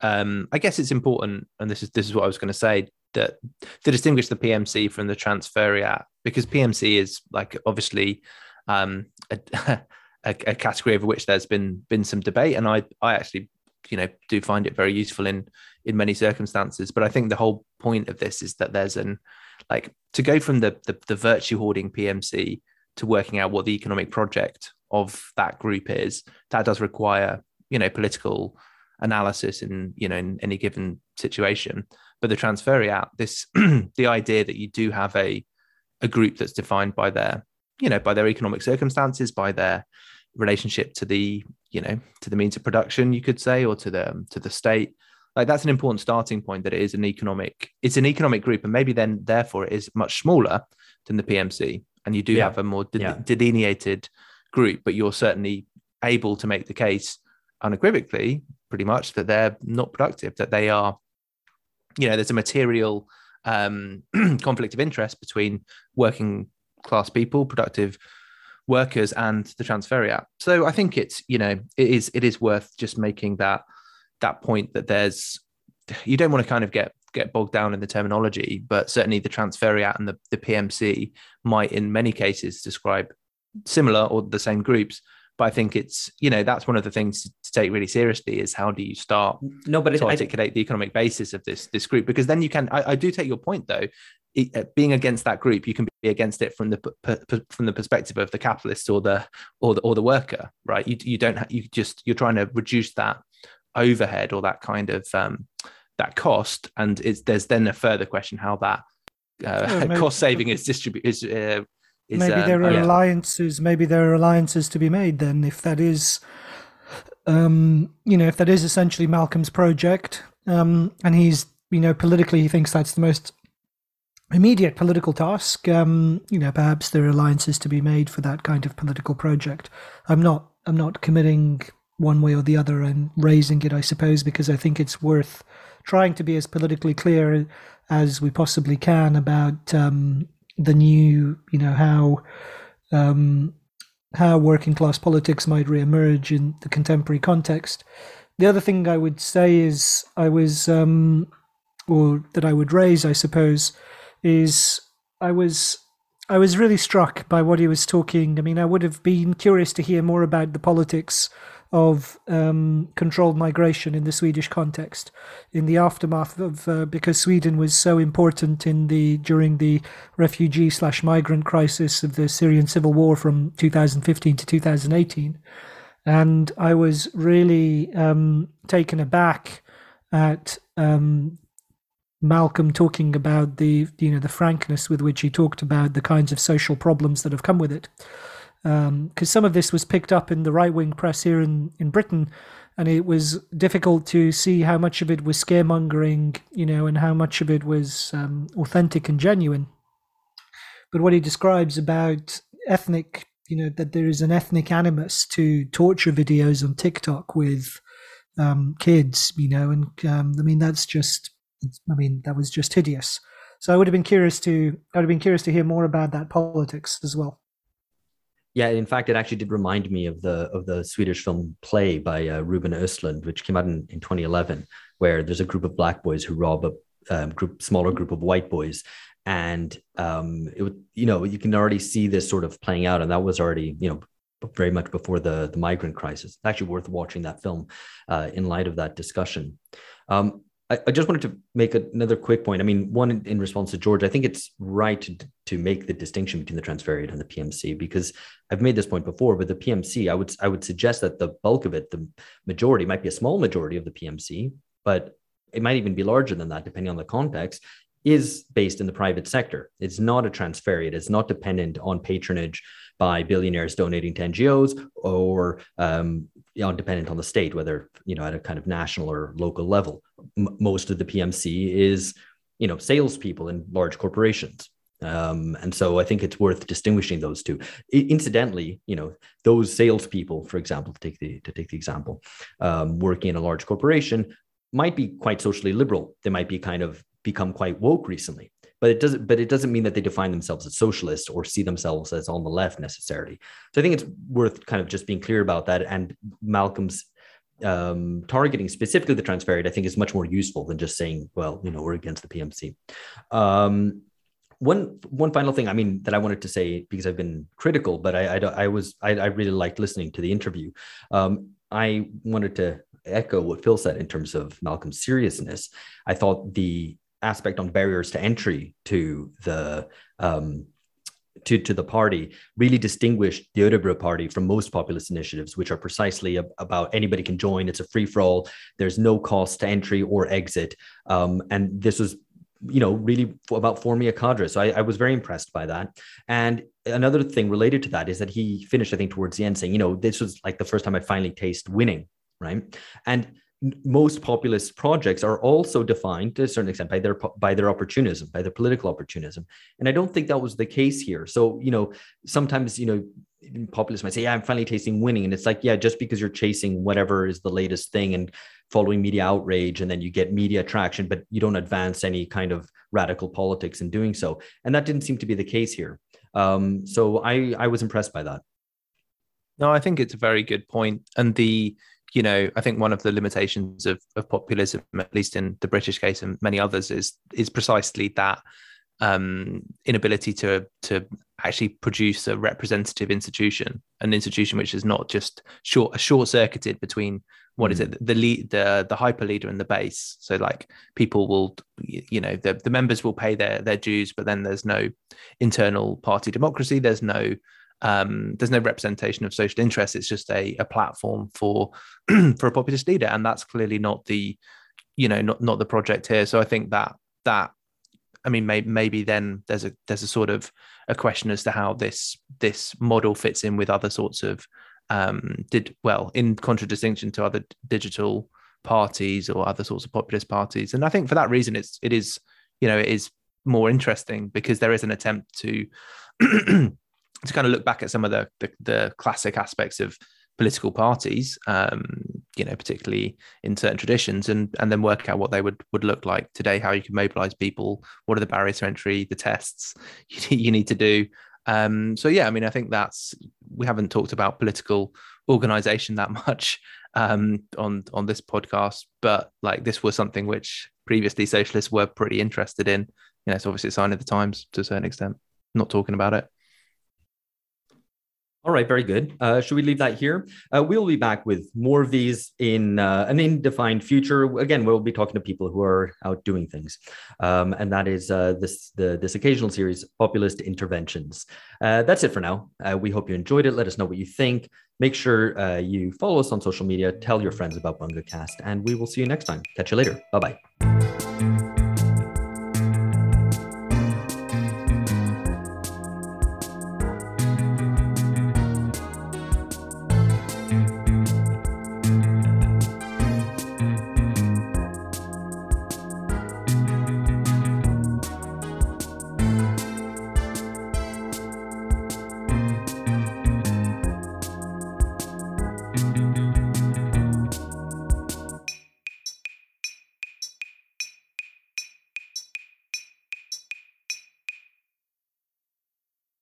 um, I guess it's important, and this is this is what I was going to say that to distinguish the PMC from the Transferiat because PMC is like obviously um, a, a, a category over which there's been been some debate, and I I actually you know do find it very useful in in many circumstances. But I think the whole point of this is that there's an like to go from the, the, the virtue hoarding PMC to working out what the economic project of that group is, that does require, you know, political analysis in, you know, in any given situation. But the transferiat, this the idea that you do have a a group that's defined by their, you know, by their economic circumstances, by their relationship to the, you know, to the means of production, you could say, or to the um, to the state, like that's an important starting point that it is an economic it's an economic group and maybe then therefore it is much smaller than the pmc and you do yeah. have a more de- yeah. delineated group but you're certainly able to make the case unequivocally pretty much that they're not productive that they are you know there's a material um, conflict of interest between working class people productive workers and the transferiat so i think it's you know it is it is worth just making that that point that there's you don't want to kind of get get bogged down in the terminology, but certainly the transferiat and the, the PMC might in many cases describe similar or the same groups. But I think it's, you know, that's one of the things to take really seriously is how do you start no, but to it, articulate I, the economic basis of this this group? Because then you can, I, I do take your point though, it, uh, being against that group, you can be against it from the from the perspective of the capitalist or the or the or the worker, right? You you don't you just you're trying to reduce that overhead or that kind of um, that cost, and it's there's then a further question how that uh, cost saving is distributed. Is, uh, is, maybe um, there are yeah. alliances. Maybe there are alliances to be made. Then, if that is, um, you know, if that is essentially Malcolm's project, um, and he's, you know, politically he thinks that's the most immediate political task. Um, you know, perhaps there are alliances to be made for that kind of political project. I'm not. I'm not committing one way or the other and raising it, I suppose, because I think it's worth trying to be as politically clear as we possibly can about um, the new, you know, how um, how working class politics might reemerge in the contemporary context. The other thing I would say is I was, um, or that I would raise, I suppose, is I was I was really struck by what he was talking. I mean, I would have been curious to hear more about the politics of um, controlled migration in the Swedish context, in the aftermath of uh, because Sweden was so important in the during the refugee slash migrant crisis of the Syrian civil war from 2015 to 2018, and I was really um, taken aback at um, Malcolm talking about the you know the frankness with which he talked about the kinds of social problems that have come with it because um, some of this was picked up in the right wing press here in, in Britain, and it was difficult to see how much of it was scaremongering, you know, and how much of it was um, authentic and genuine. But what he describes about ethnic, you know, that there is an ethnic animus to torture videos on TikTok with um, kids, you know, and um, I mean that's just, I mean that was just hideous. So I would have been curious to, I would have been curious to hear more about that politics as well. Yeah, in fact, it actually did remind me of the of the Swedish film Play by uh, Ruben Östlund, which came out in, in 2011, where there's a group of black boys who rob a um, group smaller group of white boys, and um, it would you know you can already see this sort of playing out, and that was already you know very much before the the migrant crisis. It's actually worth watching that film uh, in light of that discussion. Um, I, just wanted to make another quick point. I mean, one in, response to George, I think it's right to, to make the distinction between the transferiate and the PMC because I've made this point before. But the PMC, I would I would suggest that the bulk of it, the majority, might be a small majority of the PMC, but it might even be larger than that, depending on the context is based in the private sector. It's not a transferiate. It's not dependent on patronage by billionaires donating to NGOs or um, you know, dependent on the state, whether you know at a kind of national or local level. M- most of the PMC is you know salespeople in large corporations. Um, and so I think it's worth distinguishing those two. I, incidentally, you know, those salespeople, for example, to take the to take the example, um, working in a large corporation might be quite socially liberal. They might be kind of become quite woke recently but it doesn't but it doesn't mean that they define themselves as socialists or see themselves as on the left necessarily so i think it's worth kind of just being clear about that and malcolm's um, targeting specifically the transferiate i think is much more useful than just saying well you know we're against the pmc um, one one final thing i mean that i wanted to say because i've been critical but i i, I was I, I, really liked listening to the interview. Um, i wanted to echo what phil said in terms of malcolm's seriousness. I thought the aspect on barriers to entry to the um, to, to the party really distinguished the Örebro party from most populist initiatives, which are precisely about anybody can join. It's a free for all. There's no cost to entry or exit. Um, and this was, you know, really about forming a cadre. So I, I, was very impressed by that. And another thing related to that is that he finished, I think, towards the end saying, you know, this was like the first time I finally taste winning. Right. And most populist projects are also defined to a certain extent by their by their opportunism by their political opportunism. And i don't think that was the case here. So you know sometimes you know populists might say yeah i'm finally tasting winning. And it's like yeah just because you're chasing whatever is the latest thing and following media outrage and then you get media traction but you don't advance any kind of radical politics in doing so. And that didn't seem to be the case here. Um, so i i was impressed by that. No i think it's a very good point. And the you know, I think one of the limitations of, of populism, at least in the British case and many others, is is precisely that um, inability to to actually produce a representative institution, an institution which is not just short a short circuited between what mm. is hmm. it the lead the the hyper leader and the base. So like people will you know the the members will pay their their dues, but then there's no internal party democracy. There's no um, there's no representation of social interest. It's just a, a platform for for a populist leader, and that's clearly not the you know not not the project here. So I think that that I mean maybe maybe then there's a there's a sort of a question as to how this this model fits in with other sorts of um, did well in contradistinction to other digital parties or other sorts of populist parties. And I think for that reason, it's it is you know it is more interesting because there is an attempt to to kind of look back at some of the, the, the classic aspects of political parties, um, you know, particularly in certain traditions, and and then work out what they would would look like today, how you can mobilize people, what are the barriers to entry, the tests you, need to do. Um, so yeah, I mean, I think that's we haven't talked about political organization that much um, on on this podcast, but like this was something which previously socialists were pretty interested in. You know, it's obviously a sign of the times to a certain extent. Not talking about it. All right, very good. Uh, should we leave that here? Uh, we'll be back with more of these in uh, an indefined future. Again, we'll be talking to people who are out doing things, um, and that is uh, this the, this occasional series, populist interventions. Uh, that's it for now. Uh, we hope you enjoyed it. Let us know what you think. Make sure you follow us on social media. Tell your friends about BungaCast, and we will see you next time. Catch you later. Bye bye.